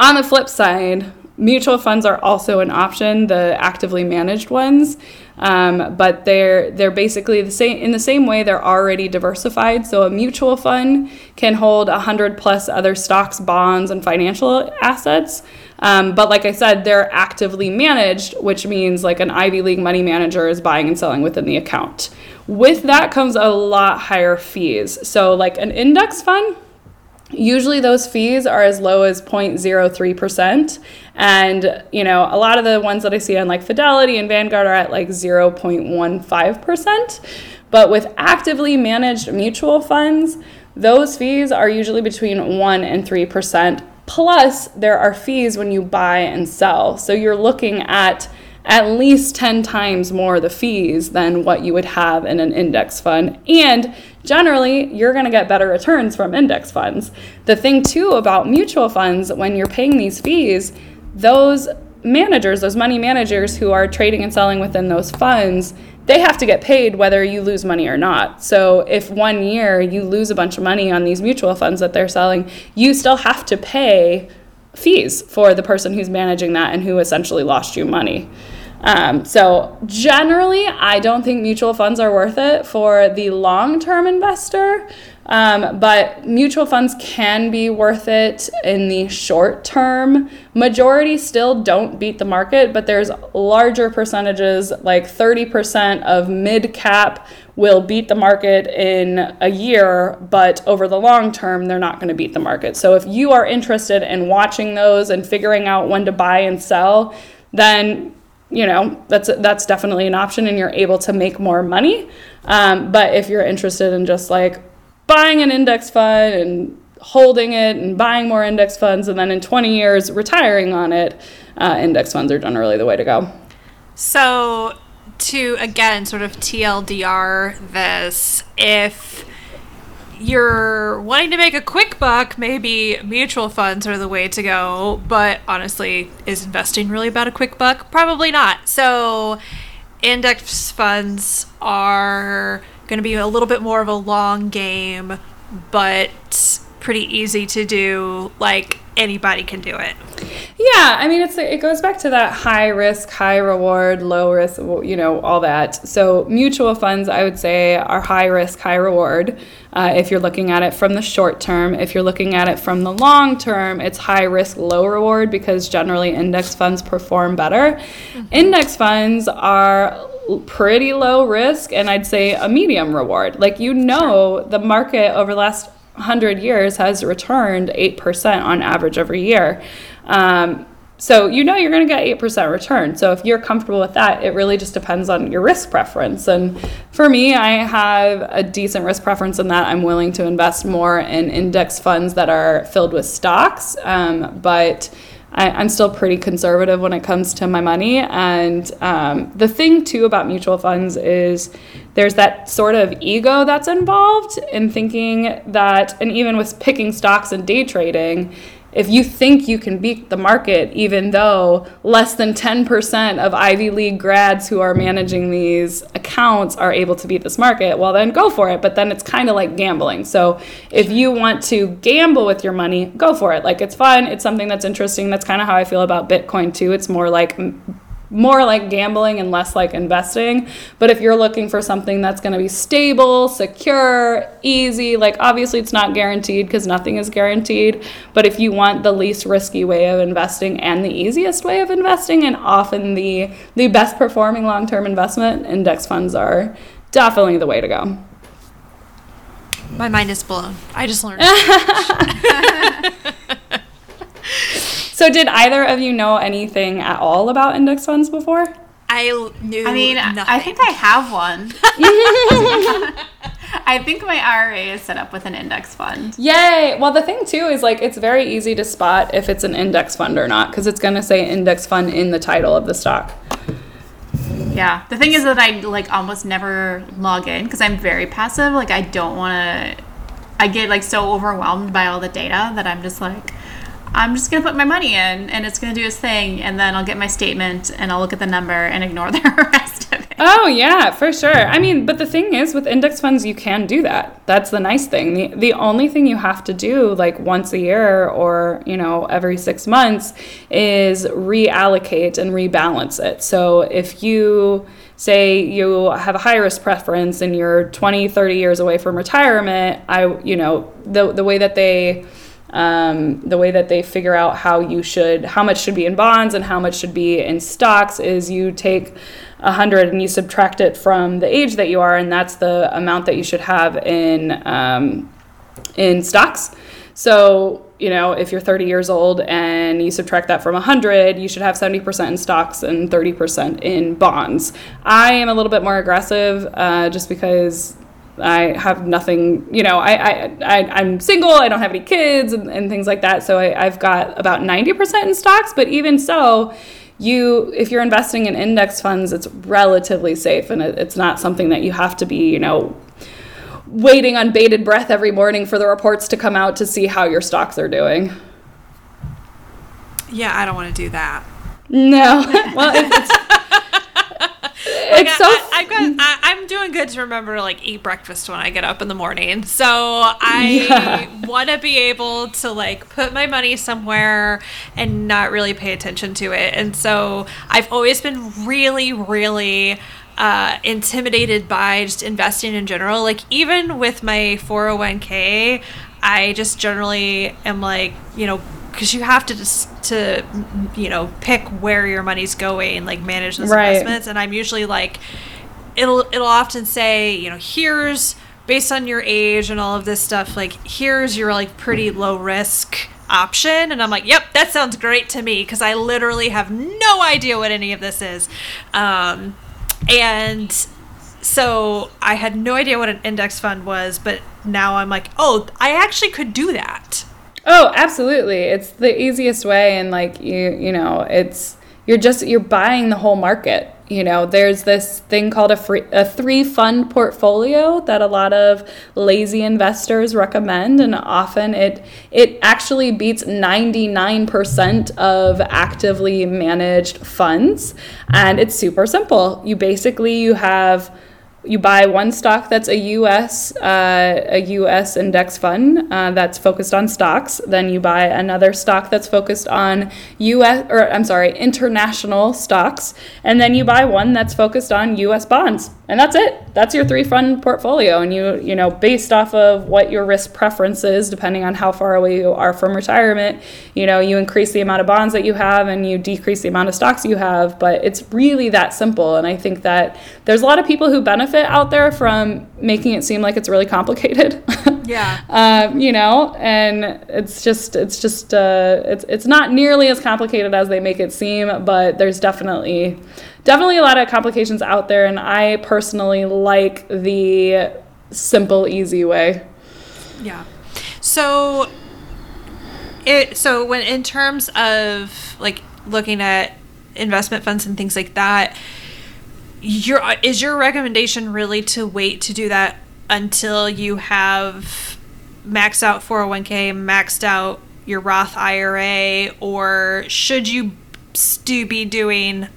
on the flip side, mutual funds are also an option, the actively managed ones. Um, but they're they're basically the same in the same way they're already diversified. So a mutual fund can hold a hundred plus other stocks, bonds, and financial assets. Um, but like I said, they're actively managed, which means like an Ivy League money manager is buying and selling within the account. With that comes a lot higher fees. So like an index fund Usually those fees are as low as 0.03%. And, you know, a lot of the ones that I see on like Fidelity and Vanguard are at like 0.15%. But with actively managed mutual funds, those fees are usually between 1 and 3%. Plus, there are fees when you buy and sell. So you're looking at at least 10 times more the fees than what you would have in an index fund. And generally, you're going to get better returns from index funds. The thing, too, about mutual funds, when you're paying these fees, those managers, those money managers who are trading and selling within those funds, they have to get paid whether you lose money or not. So if one year you lose a bunch of money on these mutual funds that they're selling, you still have to pay fees for the person who's managing that and who essentially lost you money. Um, so generally, I don't think mutual funds are worth it for the long-term investor. Um, but mutual funds can be worth it in the short term. Majority still don't beat the market, but there's larger percentages, like 30% of mid cap will beat the market in a year, but over the long term, they're not going to beat the market. So if you are interested in watching those and figuring out when to buy and sell, then you know that's that's definitely an option and you're able to make more money um, but if you're interested in just like buying an index fund and holding it and buying more index funds and then in 20 years retiring on it uh, index funds are generally the way to go so to again sort of tldr this if you're wanting to make a quick buck, maybe mutual funds are the way to go. But honestly, is investing really about a quick buck? Probably not. So, index funds are going to be a little bit more of a long game, but pretty easy to do. Like anybody can do it. Yeah, I mean, it's it goes back to that high risk, high reward, low risk, you know, all that. So mutual funds, I would say, are high risk, high reward. Uh, if you're looking at it from the short term, if you're looking at it from the long term, it's high risk, low reward because generally index funds perform better. Mm-hmm. Index funds are pretty low risk and I'd say a medium reward. Like you know, the market over the last 100 years has returned 8% on average every year. Um, so you know you're going to get 8% return. So if you're comfortable with that, it really just depends on your risk preference. And for me, I have a decent risk preference in that I'm willing to invest more in index funds that are filled with stocks. Um, but I, am still pretty conservative when it comes to my money. And um, the thing, too, about mutual funds is there's that sort of ego that's involved in thinking that, and even with picking stocks and day trading, if you think you can beat the market, even though less than 10% of Ivy League grads who are managing these accounts are able to beat this market, well, then go for it. But then it's kind of like gambling. So if you want to gamble with your money, go for it. Like it's fun, it's something that's interesting. That's kind of how I feel about Bitcoin too. It's more like more like gambling and less like investing. But if you're looking for something that's going to be stable, secure, easy, like obviously it's not guaranteed because nothing is guaranteed. But if you want the least risky way of investing and the easiest way of investing, and often the the best performing long term investment, index funds are definitely the way to go. My mind is blown. I just learned. So, did either of you know anything at all about index funds before? I knew. I mean, nothing. I think I have one. I think my IRA is set up with an index fund. Yay! Well, the thing too is like it's very easy to spot if it's an index fund or not because it's going to say index fund in the title of the stock. Yeah. The thing is that I like almost never log in because I'm very passive. Like I don't want to. I get like so overwhelmed by all the data that I'm just like, I'm just gonna put my money in and it's gonna do its thing, and then I'll get my statement and I'll look at the number and ignore the rest of it. Oh yeah, for sure. I mean, but the thing is with index funds you can do that. That's the nice thing. The the only thing you have to do like once a year or, you know, every 6 months is reallocate and rebalance it. So if you say you have a high risk preference and you're 20, 30 years away from retirement, I you know, the the way that they um, the way that they figure out how you should how much should be in bonds and how much should be in stocks is you take 100 and you subtract it from the age that you are and that's the amount that you should have in um, in stocks. So you know if you're 30 years old and you subtract that from 100 you should have 70% in stocks and 30% in bonds. I am a little bit more aggressive uh, just because I have nothing, you know, I, I, I, am single, I don't have any kids and, and things like that. So I, I've got about 90% in stocks, but even so, you, if you're investing in index funds, it's relatively safe and it, it's not something that you have to be, you know, waiting on bated breath every morning for the reports to come out to see how your stocks are doing. Yeah, I don't want to do that. No. well, it's, it's so. I, I, got. I, am doing good to remember to like eat breakfast when I get up in the morning. So I yeah. want to be able to like put my money somewhere and not really pay attention to it. And so I've always been really, really. Uh, intimidated by just investing in general. Like even with my 401k, I just generally am like, you know, because you have to just to you know pick where your money's going like manage those right. investments. And i'm usually like it'll it'll often say you know here's based on your age and all of this stuff like here's your like pretty low risk option. And i'm like yep that sounds great to me because i literally have no idea what any of this is. Um, and so i had no idea what an index fund was but now i'm like oh i actually could do that Oh, absolutely. It's the easiest way and like you you know, it's you're just you're buying the whole market. You know, there's this thing called a free a three fund portfolio that a lot of lazy investors recommend and often it it actually beats 99% of actively managed funds and it's super simple. You basically you have you buy one stock that's a U.S. Uh, a U.S. index fund uh, that's focused on stocks. Then you buy another stock that's focused on U.S. or I'm sorry, international stocks, and then you buy one that's focused on U.S. bonds, and that's it. That's your three fund portfolio, and you you know based off of what your risk preference is, depending on how far away you are from retirement, you know you increase the amount of bonds that you have and you decrease the amount of stocks you have. But it's really that simple, and I think that there's a lot of people who benefit benefit out there from making it seem like it's really complicated. yeah. Um, you know, and it's just it's just uh, it's it's not nearly as complicated as they make it seem, but there's definitely definitely a lot of complications out there, and I personally like the simple, easy way. Yeah. So it so when in terms of like looking at investment funds and things like that your is your recommendation really to wait to do that until you have maxed out 401k, maxed out your Roth IRA, or should you still be doing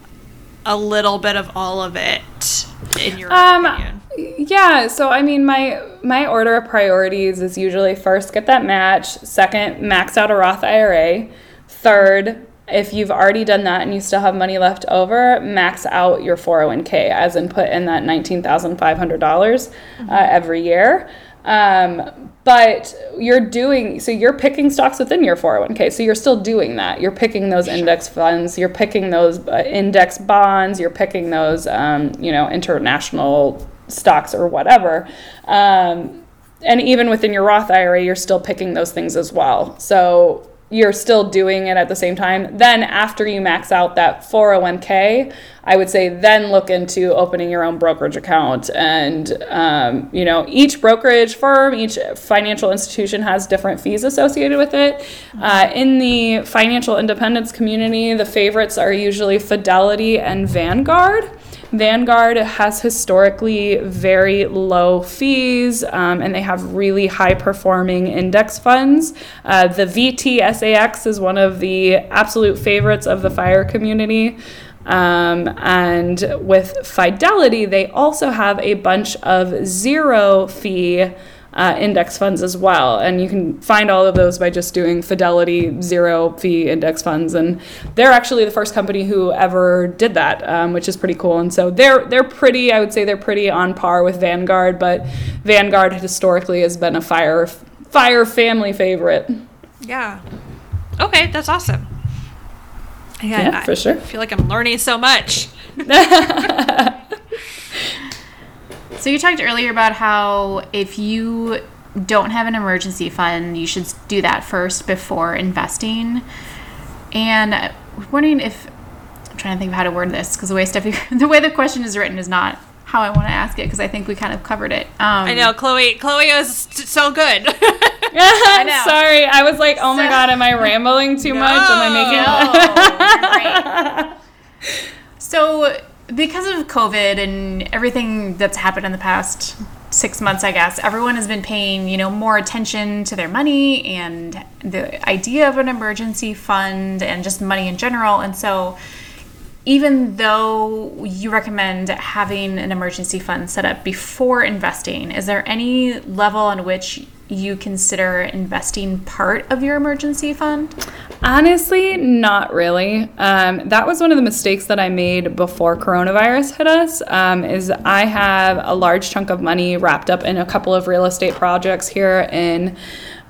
a little bit of all of it in your um, opinion? Yeah, so I mean my my order of priorities is usually first get that match, second max out a Roth IRA, third if you've already done that and you still have money left over, max out your 401k, as in put in that $19,500 uh, every year. Um, but you're doing so you're picking stocks within your 401k so you're still doing that. You're picking those index funds you're picking those uh, index bonds you're picking those um, you know international stocks or whatever. Um, and even within your roth ira you're still picking those things as well. So you're still doing it at the same time. Then after you max out that 401k, I would say then look into opening your own brokerage account. And um, you know, each brokerage firm, each financial institution has different fees associated with it. Uh, in the financial independence community, the favorites are usually Fidelity and Vanguard. Vanguard has historically very low fees um, and they have really high performing index funds. Uh, the VTSAX is one of the absolute favorites of the fire community. Um, and with Fidelity, they also have a bunch of zero fee uh, index funds as well. And you can find all of those by just doing Fidelity zero fee index funds. And they're actually the first company who ever did that, um, which is pretty cool. And so they're they're pretty. I would say they're pretty on par with Vanguard, but Vanguard historically has been a fire fire family favorite. Yeah. Okay, that's awesome. Again, yeah, for sure. I feel like I'm learning so much. So you talked earlier about how if you don't have an emergency fund, you should do that first before investing. And I'm wondering if I'm trying to think of how to word this because the way Steffi, the way the question is written is not how I want to ask it because I think we kind of covered it. Um, I know Chloe. Chloe is so good. I know. Sorry, I was like, oh so, my god, am I rambling too no, much? Am I making? No, so because of COVID and everything that's happened in the past six months, I guess, everyone has been paying, you know, more attention to their money and the idea of an emergency fund and just money in general. And so, even though you recommend having an emergency fund set up before investing, is there any level on which you consider investing part of your emergency fund? Honestly, not really. Um, that was one of the mistakes that I made before coronavirus hit us. Um, is I have a large chunk of money wrapped up in a couple of real estate projects here in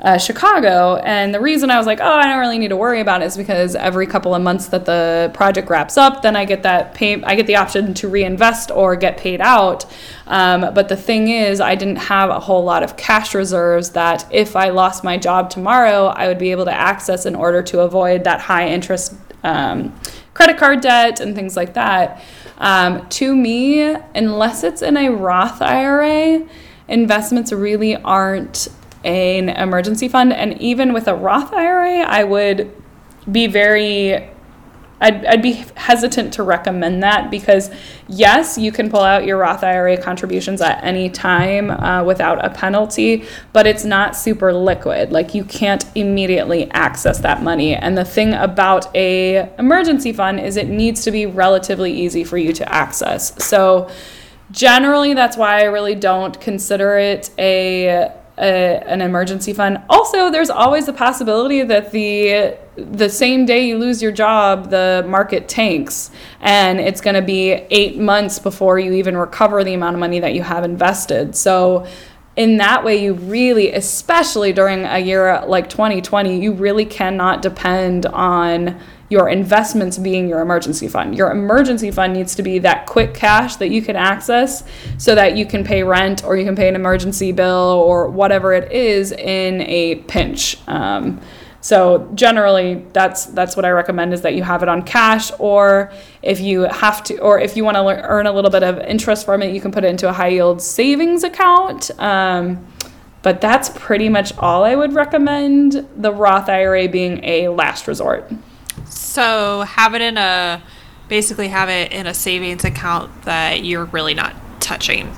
uh, Chicago. And the reason I was like, oh, I don't really need to worry about it is because every couple of months that the project wraps up, then I get that pay, I get the option to reinvest or get paid out. Um, but the thing is, I didn't have a whole lot of cash reserves that if I lost my job tomorrow, I would be able to access in order to avoid that high interest um, credit card debt and things like that. Um, to me, unless it's in a Roth IRA, investments really aren't an emergency fund. And even with a Roth IRA, I would be very I'd, I'd be hesitant to recommend that because, yes, you can pull out your Roth IRA contributions at any time uh, without a penalty, but it's not super liquid. Like you can't immediately access that money. And the thing about a emergency fund is it needs to be relatively easy for you to access. So generally, that's why I really don't consider it a a, an emergency fund. Also, there's always the possibility that the the same day you lose your job, the market tanks, and it's going to be eight months before you even recover the amount of money that you have invested. So in that way, you really, especially during a year like 2020, you really cannot depend on your investments being your emergency fund. Your emergency fund needs to be that quick cash that you can access so that you can pay rent or you can pay an emergency bill or whatever it is in a pinch. Um, so generally, that's that's what I recommend is that you have it on cash, or if you have to, or if you want to earn a little bit of interest from it, you can put it into a high yield savings account. Um, but that's pretty much all I would recommend. The Roth IRA being a last resort. So have it in a basically have it in a savings account that you're really not touching.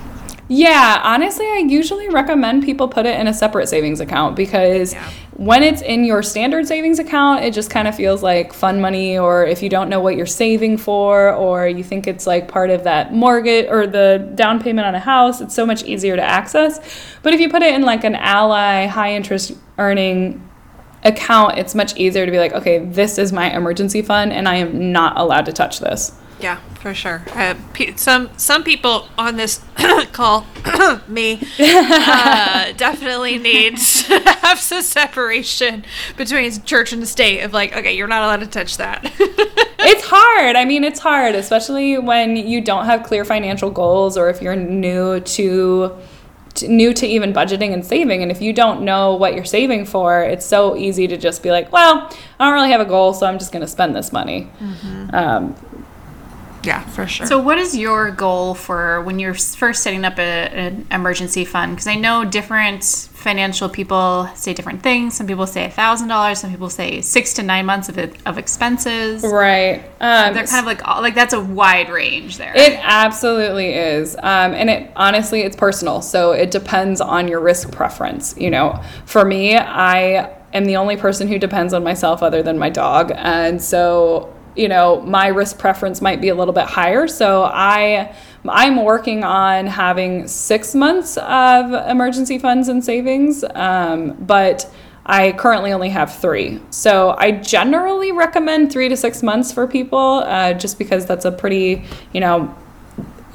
Yeah, honestly, I usually recommend people put it in a separate savings account because yeah. when it's in your standard savings account, it just kind of feels like fun money, or if you don't know what you're saving for, or you think it's like part of that mortgage or the down payment on a house, it's so much easier to access. But if you put it in like an ally high interest earning account, it's much easier to be like, okay, this is my emergency fund, and I am not allowed to touch this. Yeah, for sure. Uh, pe- some some people on this call, me, uh, definitely need to have some separation between church and the state. Of like, okay, you're not allowed to touch that. it's hard. I mean, it's hard, especially when you don't have clear financial goals, or if you're new to to, new to even budgeting and saving. And if you don't know what you're saving for, it's so easy to just be like, well, I don't really have a goal, so I'm just going to spend this money. Mm-hmm. Um, yeah, for sure. So, what is your goal for when you're first setting up a, an emergency fund? Because I know different financial people say different things. Some people say thousand dollars. Some people say six to nine months of it, of expenses. Right. Um, They're kind of like like that's a wide range there. It absolutely is, um, and it honestly it's personal. So it depends on your risk preference. You know, for me, I am the only person who depends on myself other than my dog, and so you know, my risk preference might be a little bit higher. So I I'm working on having six months of emergency funds and savings, um, but I currently only have three. So I generally recommend three to six months for people, uh, just because that's a pretty, you know,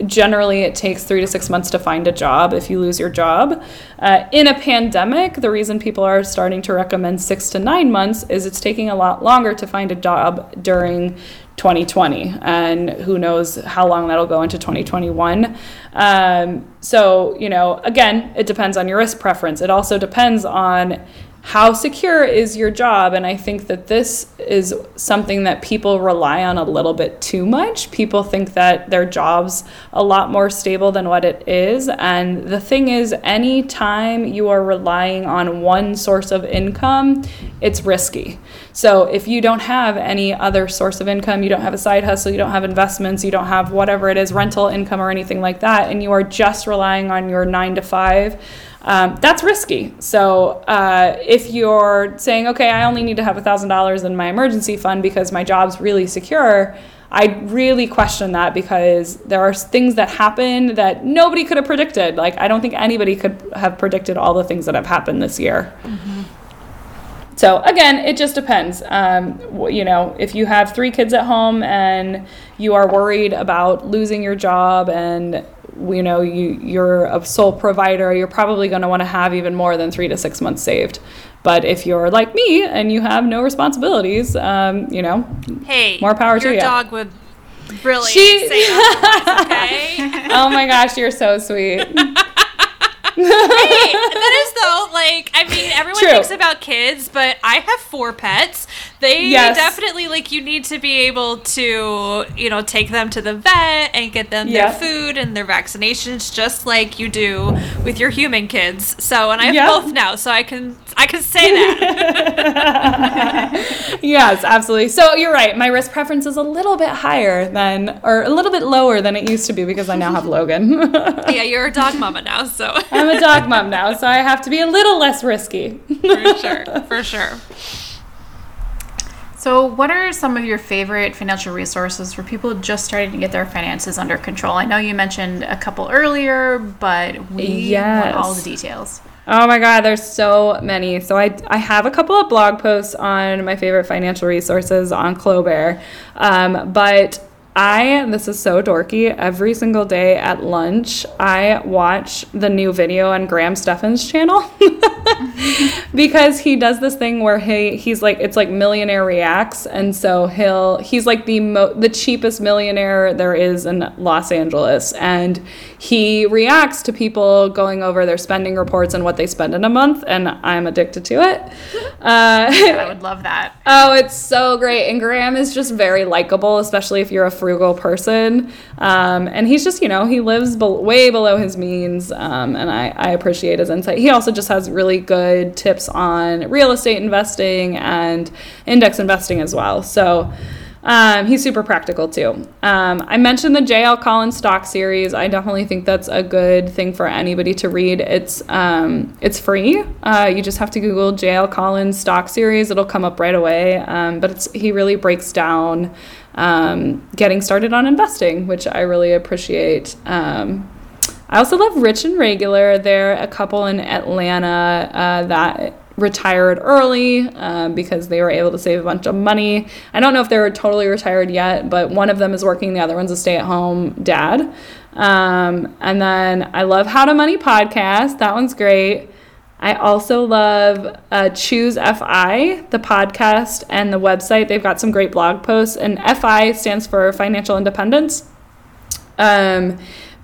generally it takes three to six months to find a job if you lose your job. Uh, in a pandemic, the reason people are starting to recommend six to nine months is it's taking a lot longer to find a job during 2020 and who knows how long that'll go into 2021 um, so you know again it depends on your risk preference it also depends on how secure is your job? And I think that this is something that people rely on a little bit too much. People think that their job's a lot more stable than what it is. And the thing is, anytime you are relying on one source of income, it's risky. So if you don't have any other source of income, you don't have a side hustle, you don't have investments, you don't have whatever it is, rental income or anything like that, and you are just relying on your nine to five, um, that's risky. So uh, if you're saying, okay, I only need to have $1,000 in my emergency fund because my job's really secure, I really question that because there are things that happen that nobody could have predicted. Like, I don't think anybody could have predicted all the things that have happened this year. Mm-hmm. So again, it just depends. Um, you know, if you have three kids at home and you are worried about losing your job and you know you you're a sole provider you're probably going to want to have even more than three to six months saved but if you're like me and you have no responsibilities um, you know hey more power to you your dog would really she, say okay oh my gosh you're so sweet hey, that is though. Like, I mean, everyone True. thinks about kids, but I have four pets. They yes. definitely like you need to be able to, you know, take them to the vet and get them their food and their vaccinations, just like you do with your human kids. So, and I have both now, so I can I can say that. yes, absolutely. So you're right. My risk preference is a little bit higher than, or a little bit lower than it used to be because I now have Logan. yeah, you're a dog mama now, so. I'm a dog mom now, so I have to be a little less risky. for sure, for sure. So, what are some of your favorite financial resources for people just starting to get their finances under control? I know you mentioned a couple earlier, but we yes. want all the details. Oh my God, there's so many. So I, I have a couple of blog posts on my favorite financial resources on Clobare, um, but I, this is so dorky, every single day at lunch, I watch the new video on Graham Stephan's channel because he does this thing where he, he's like, it's like millionaire reacts. And so he'll, he's like the, mo- the cheapest millionaire there is in Los Angeles. And he reacts to people going over their spending reports and what they spend in a month. And I'm addicted to it. Uh, I would love that. Oh, it's so great. And Graham is just very likable, especially if you're a frugal person. Um, and he's just, you know, he lives be- way below his means. Um, and I, I appreciate his insight. He also just has really good tips on real estate investing and index investing as well. So, um, he's super practical too. Um, I mentioned the JL Collins stock series. I definitely think that's a good thing for anybody to read. It's um, it's free. Uh, you just have to Google JL Collins stock series. It'll come up right away. Um, but he really breaks down um, getting started on investing, which I really appreciate. Um, I also love Rich and Regular. They're a couple in Atlanta uh, that retired early um, because they were able to save a bunch of money. I don't know if they're totally retired yet, but one of them is working, the other one's a stay at home dad. Um, and then I love How to Money podcast. That one's great. I also love uh, Choose FI, the podcast and the website. They've got some great blog posts, and FI stands for Financial Independence. Um,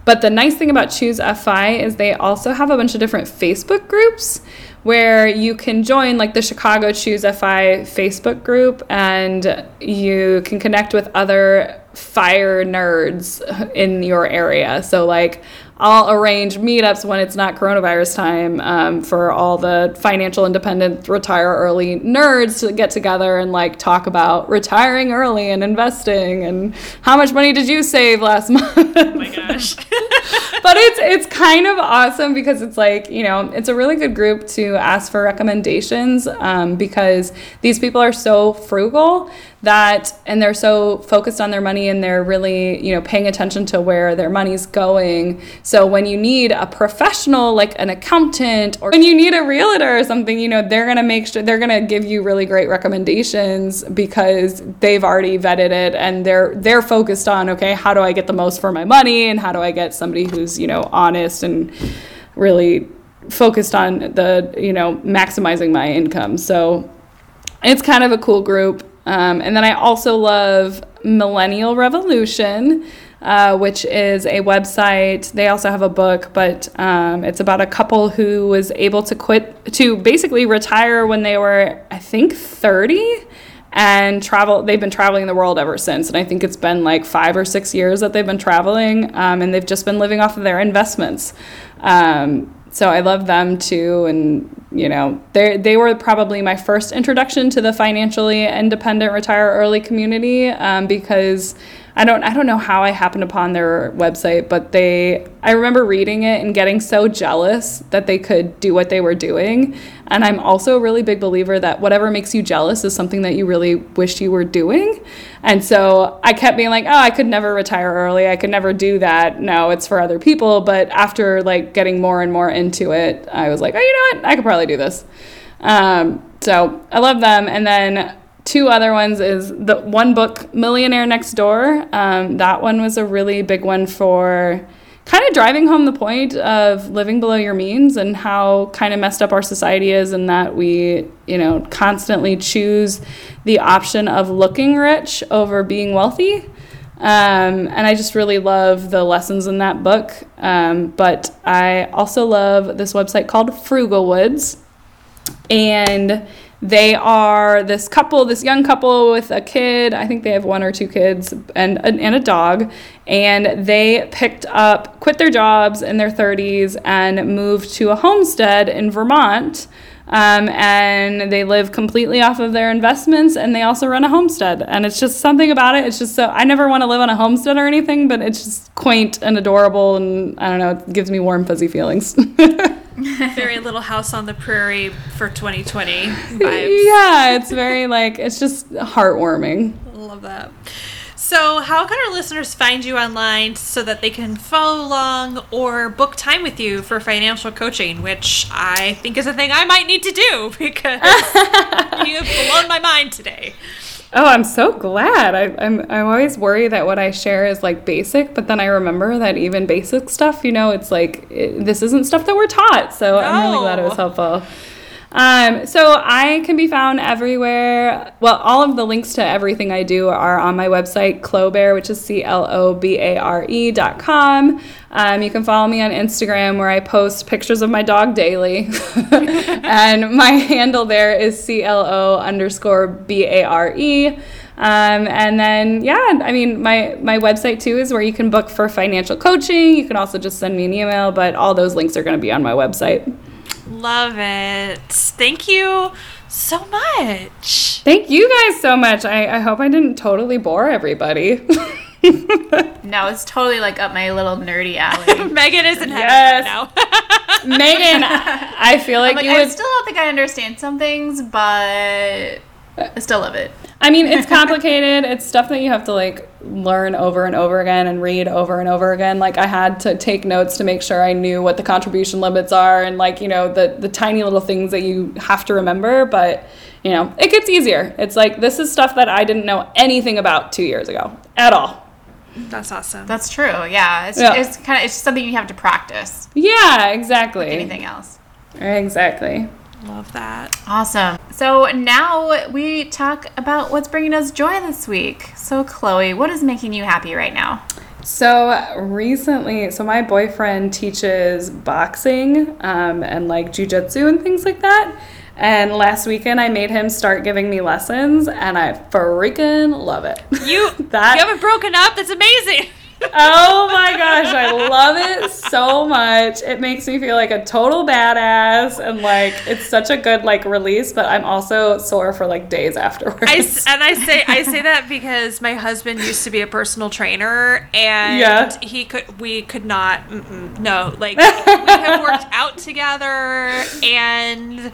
but the nice thing about Choose FI is they also have a bunch of different Facebook groups where you can join, like the Chicago Choose FI Facebook group, and you can connect with other fire nerds in your area. So, like, I'll arrange meetups when it's not coronavirus time um, for all the financial independent retire early nerds to get together and like talk about retiring early and investing and how much money did you save last month. Oh my gosh. but it's it's kind of awesome because it's like you know it's a really good group to ask for recommendations um, because these people are so frugal that and they're so focused on their money and they're really you know paying attention to where their money's going. So when you need a professional like an accountant or when you need a realtor or something you know they're going to make sure they're going to give you really great recommendations because they've already vetted it and they're they're focused on okay how do i get the most for my money and how do i get somebody who's you know honest and really focused on the you know maximizing my income. So it's kind of a cool group um, and then I also love Millennial Revolution, uh, which is a website. They also have a book, but um, it's about a couple who was able to quit, to basically retire when they were, I think, 30 and travel they've been traveling the world ever since and i think it's been like five or six years that they've been traveling um, and they've just been living off of their investments um, so I love them too. And, you know, they they were probably my first introduction to the financially independent retire early community um, because I don't I don't know how I happened upon their website, but they I remember reading it and getting so jealous that they could do what they were doing. And I'm also a really big believer that whatever makes you jealous is something that you really wish you were doing. And so I kept being like, "Oh, I could never retire early. I could never do that. No, it's for other people." But after like getting more and more into it, I was like, "Oh, you know what? I could probably do this." Um, so I love them. And then two other ones is the one book millionaire next door. Um, that one was a really big one for kind of driving home the point of living below your means and how kind of messed up our society is and that we you know constantly choose the option of looking rich over being wealthy. Um, and i just really love the lessons in that book. Um, but i also love this website called Frugalwoods. And they are this couple, this young couple with a kid. I think they have one or two kids and, and a dog. And they picked up, quit their jobs in their 30s and moved to a homestead in Vermont. Um, and they live completely off of their investments and they also run a homestead and it's just something about it it's just so i never want to live on a homestead or anything but it's just quaint and adorable and i don't know it gives me warm fuzzy feelings very little house on the prairie for 2020 vibes. Yeah, it's very like it's just heartwarming. Love that. So, how can our listeners find you online so that they can follow along or book time with you for financial coaching, which I think is a thing I might need to do because you've blown my mind today. Oh, I'm so glad. I, I'm I always worried that what I share is like basic, but then I remember that even basic stuff, you know, it's like it, this isn't stuff that we're taught. So no. I'm really glad it was helpful. Um, so I can be found everywhere. Well, all of the links to everything I do are on my website, Clobare, which is C L O B A R E dot com. Um, you can follow me on Instagram where I post pictures of my dog daily. and my handle there is C L O underscore B A R E. Um, and then, yeah, I mean, my, my website too is where you can book for financial coaching. You can also just send me an email, but all those links are going to be on my website. Love it. Thank you so much. Thank you guys so much. I, I hope I didn't totally bore everybody. no, it's totally like up my little nerdy alley. Megan is in yes. right now. Megan, I feel like, like you I would... still don't think I understand some things, but I still love it. I mean, it's complicated. it's stuff that you have to like learn over and over again and read over and over again. Like I had to take notes to make sure I knew what the contribution limits are and like, you know, the the tiny little things that you have to remember, but you know, it gets easier. It's like this is stuff that I didn't know anything about 2 years ago at all. That's awesome. That's true. Yeah, it's, Yeah. it's kind of it's just something you have to practice. Yeah, exactly. Anything else? Exactly. Love that. Awesome. So now we talk about what's bringing us joy this week. So Chloe, what is making you happy right now? So recently, so my boyfriend teaches boxing um, and like jujitsu and things like that. And last weekend, I made him start giving me lessons, and I freaking love it. You That- you haven't broken up. That's amazing. Oh my gosh, I love it so much. It makes me feel like a total badass, and like it's such a good like release. But I'm also sore for like days afterwards. I and I say I say that because my husband used to be a personal trainer, and Yeah. he could we could not no like we have worked out together, and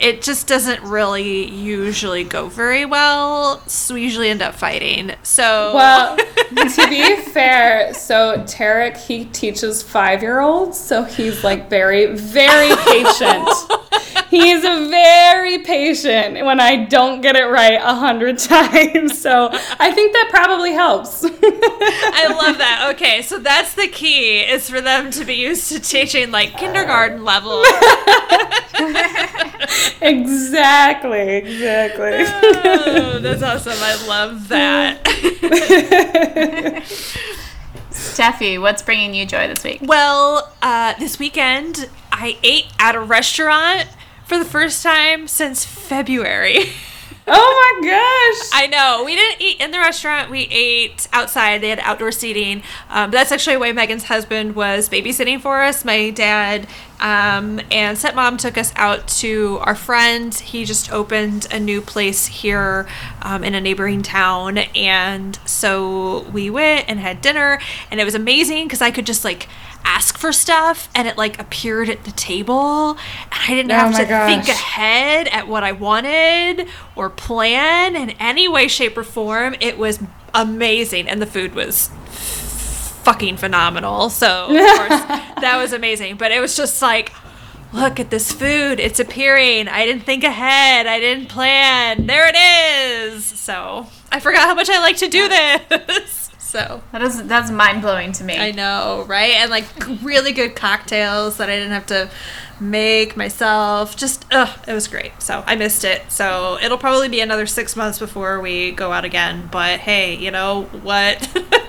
it just doesn't really usually go very well. So we usually end up fighting. So Well, to be fair, so Tarek he teaches five year olds, so he's like very, very patient. he's very patient when I don't get it right a hundred times. So I think that probably helps. I love that. Okay, so that's the key is for them to be used to teaching like kindergarten level. Exactly, exactly. oh, that's awesome. I love that. Steffi, what's bringing you joy this week? well, uh, this weekend I ate at a restaurant for the first time since February. oh my gosh. I know. We didn't eat in the restaurant. We ate outside. They had outdoor seating. Um, that's actually why Megan's husband was babysitting for us. My dad um, and stepmom took us out to our friend. He just opened a new place here um, in a neighboring town. And so we went and had dinner. And it was amazing because I could just like ask for stuff and it like appeared at the table. And I didn't Oh have to think ahead at what I wanted or plan in any way, shape, or form. It was amazing, and the food was fucking phenomenal. So, of course, that was amazing. But it was just like, look at this food. It's appearing. I didn't think ahead. I didn't plan. There it is. So, I forgot how much I like to do this. So, That is that's mind blowing to me. I know, right? And like really good cocktails that I didn't have to make myself. Just, ugh, it was great. So I missed it. So it'll probably be another six months before we go out again. But hey, you know what?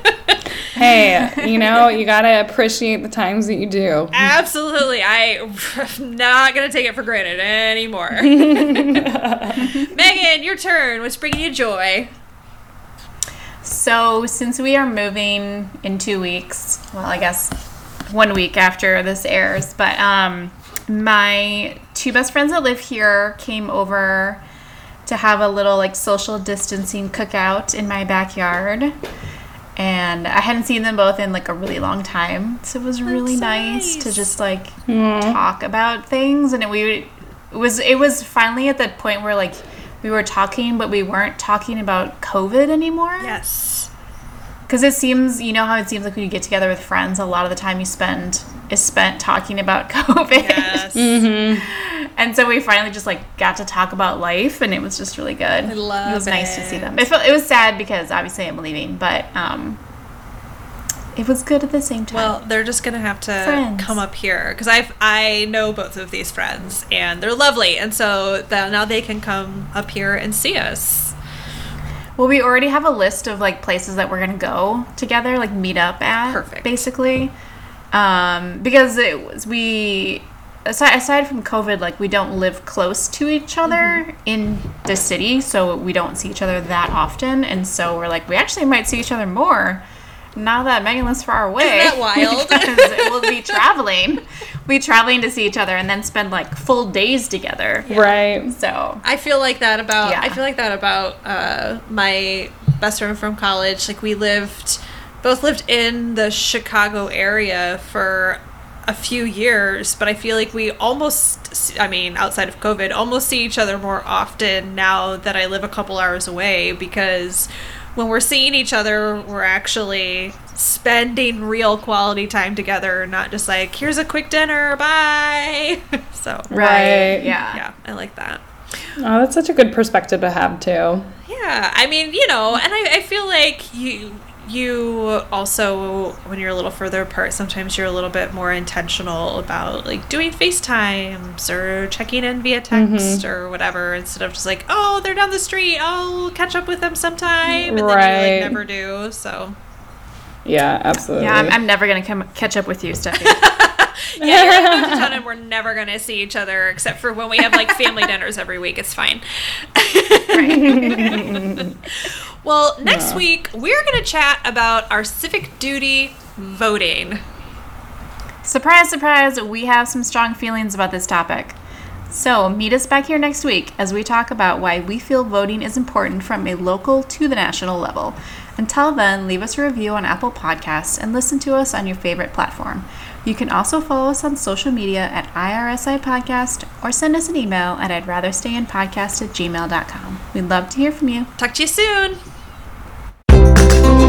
Hey, you know, you gotta appreciate the times that you do. Absolutely. I'm not going to take it for granted anymore. Megan, your turn. What's bringing you joy? So, since we are moving in two weeks, well, I guess one week after this airs, but um, my two best friends that live here came over to have a little like social distancing cookout in my backyard. And I hadn't seen them both in like a really long time. So it was really nice. to just like talk about things. And it, we, it was it was finally at that point where like we were talking, but we weren't talking about COVID anymore. Yes. Because it seems, you know how it seems like when you get together with friends, a lot of the time you spend is spent talking about COVID. Yes. and so we finally just like got to talk about life, and it was just really good. I love It was nice to see them. It felt it was sad because obviously I'm leaving, but um, it was good at the same time. Well, they're just gonna have to Friends. come up here because I I know both of these friends and they're lovely, and so that now they can come up here and see us. Well, we already have a list of like places that we're gonna go together, like meet up at. Perfect. Basically, um, because it was we aside aside from COVID, like we don't live close to each other Mm-hmm. in the city, so we don't see each other that often, and so we're like we actually might see each other more. Now that Megan lives far away, that wild? because we'll be traveling, we'll be traveling to see each other, and then spend like full days together. Right. So I feel like that about Yeah. I feel like that about uh, my best friend from college. Like we lived, both lived in the Chicago area for a few years, but I feel like we almost, I mean, outside of COVID, almost see each other more often now that I live a couple hours away because when we're seeing each other, we're actually spending real quality time together, not just like, here's a quick dinner, bye. so, Right. Yeah. yeah, I like that. Oh, that's such a good perspective to have too. Yeah, I mean, you know, and I, I feel like you you also when you're a little further apart sometimes you're a little bit more intentional about like doing facetimes or checking in via text mm-hmm. or whatever instead of just like oh they're down the street i'll catch up with them sometime and then you Right. like never do so. Yeah, absolutely. Yeah, I'm, I'm never gonna come catch up with you, stephanie. Yeah you're gonna move to town and we're never gonna see each other except for when we have like family dinners every week it's fine well next Yeah. week we're gonna chat about our civic duty voting surprise, surprise, we have some strong feelings about this topic. So, meet us back here next week as we talk about why we feel voting is important from a local to the national level. Until then, leave us a review on Apple Podcasts and listen to us on your favorite platform. You can also follow us on social media at IRSI Podcast or send us an email at I'd rather stay in podcast at gmail.com. We'd love to hear from you. talk to you soon Thank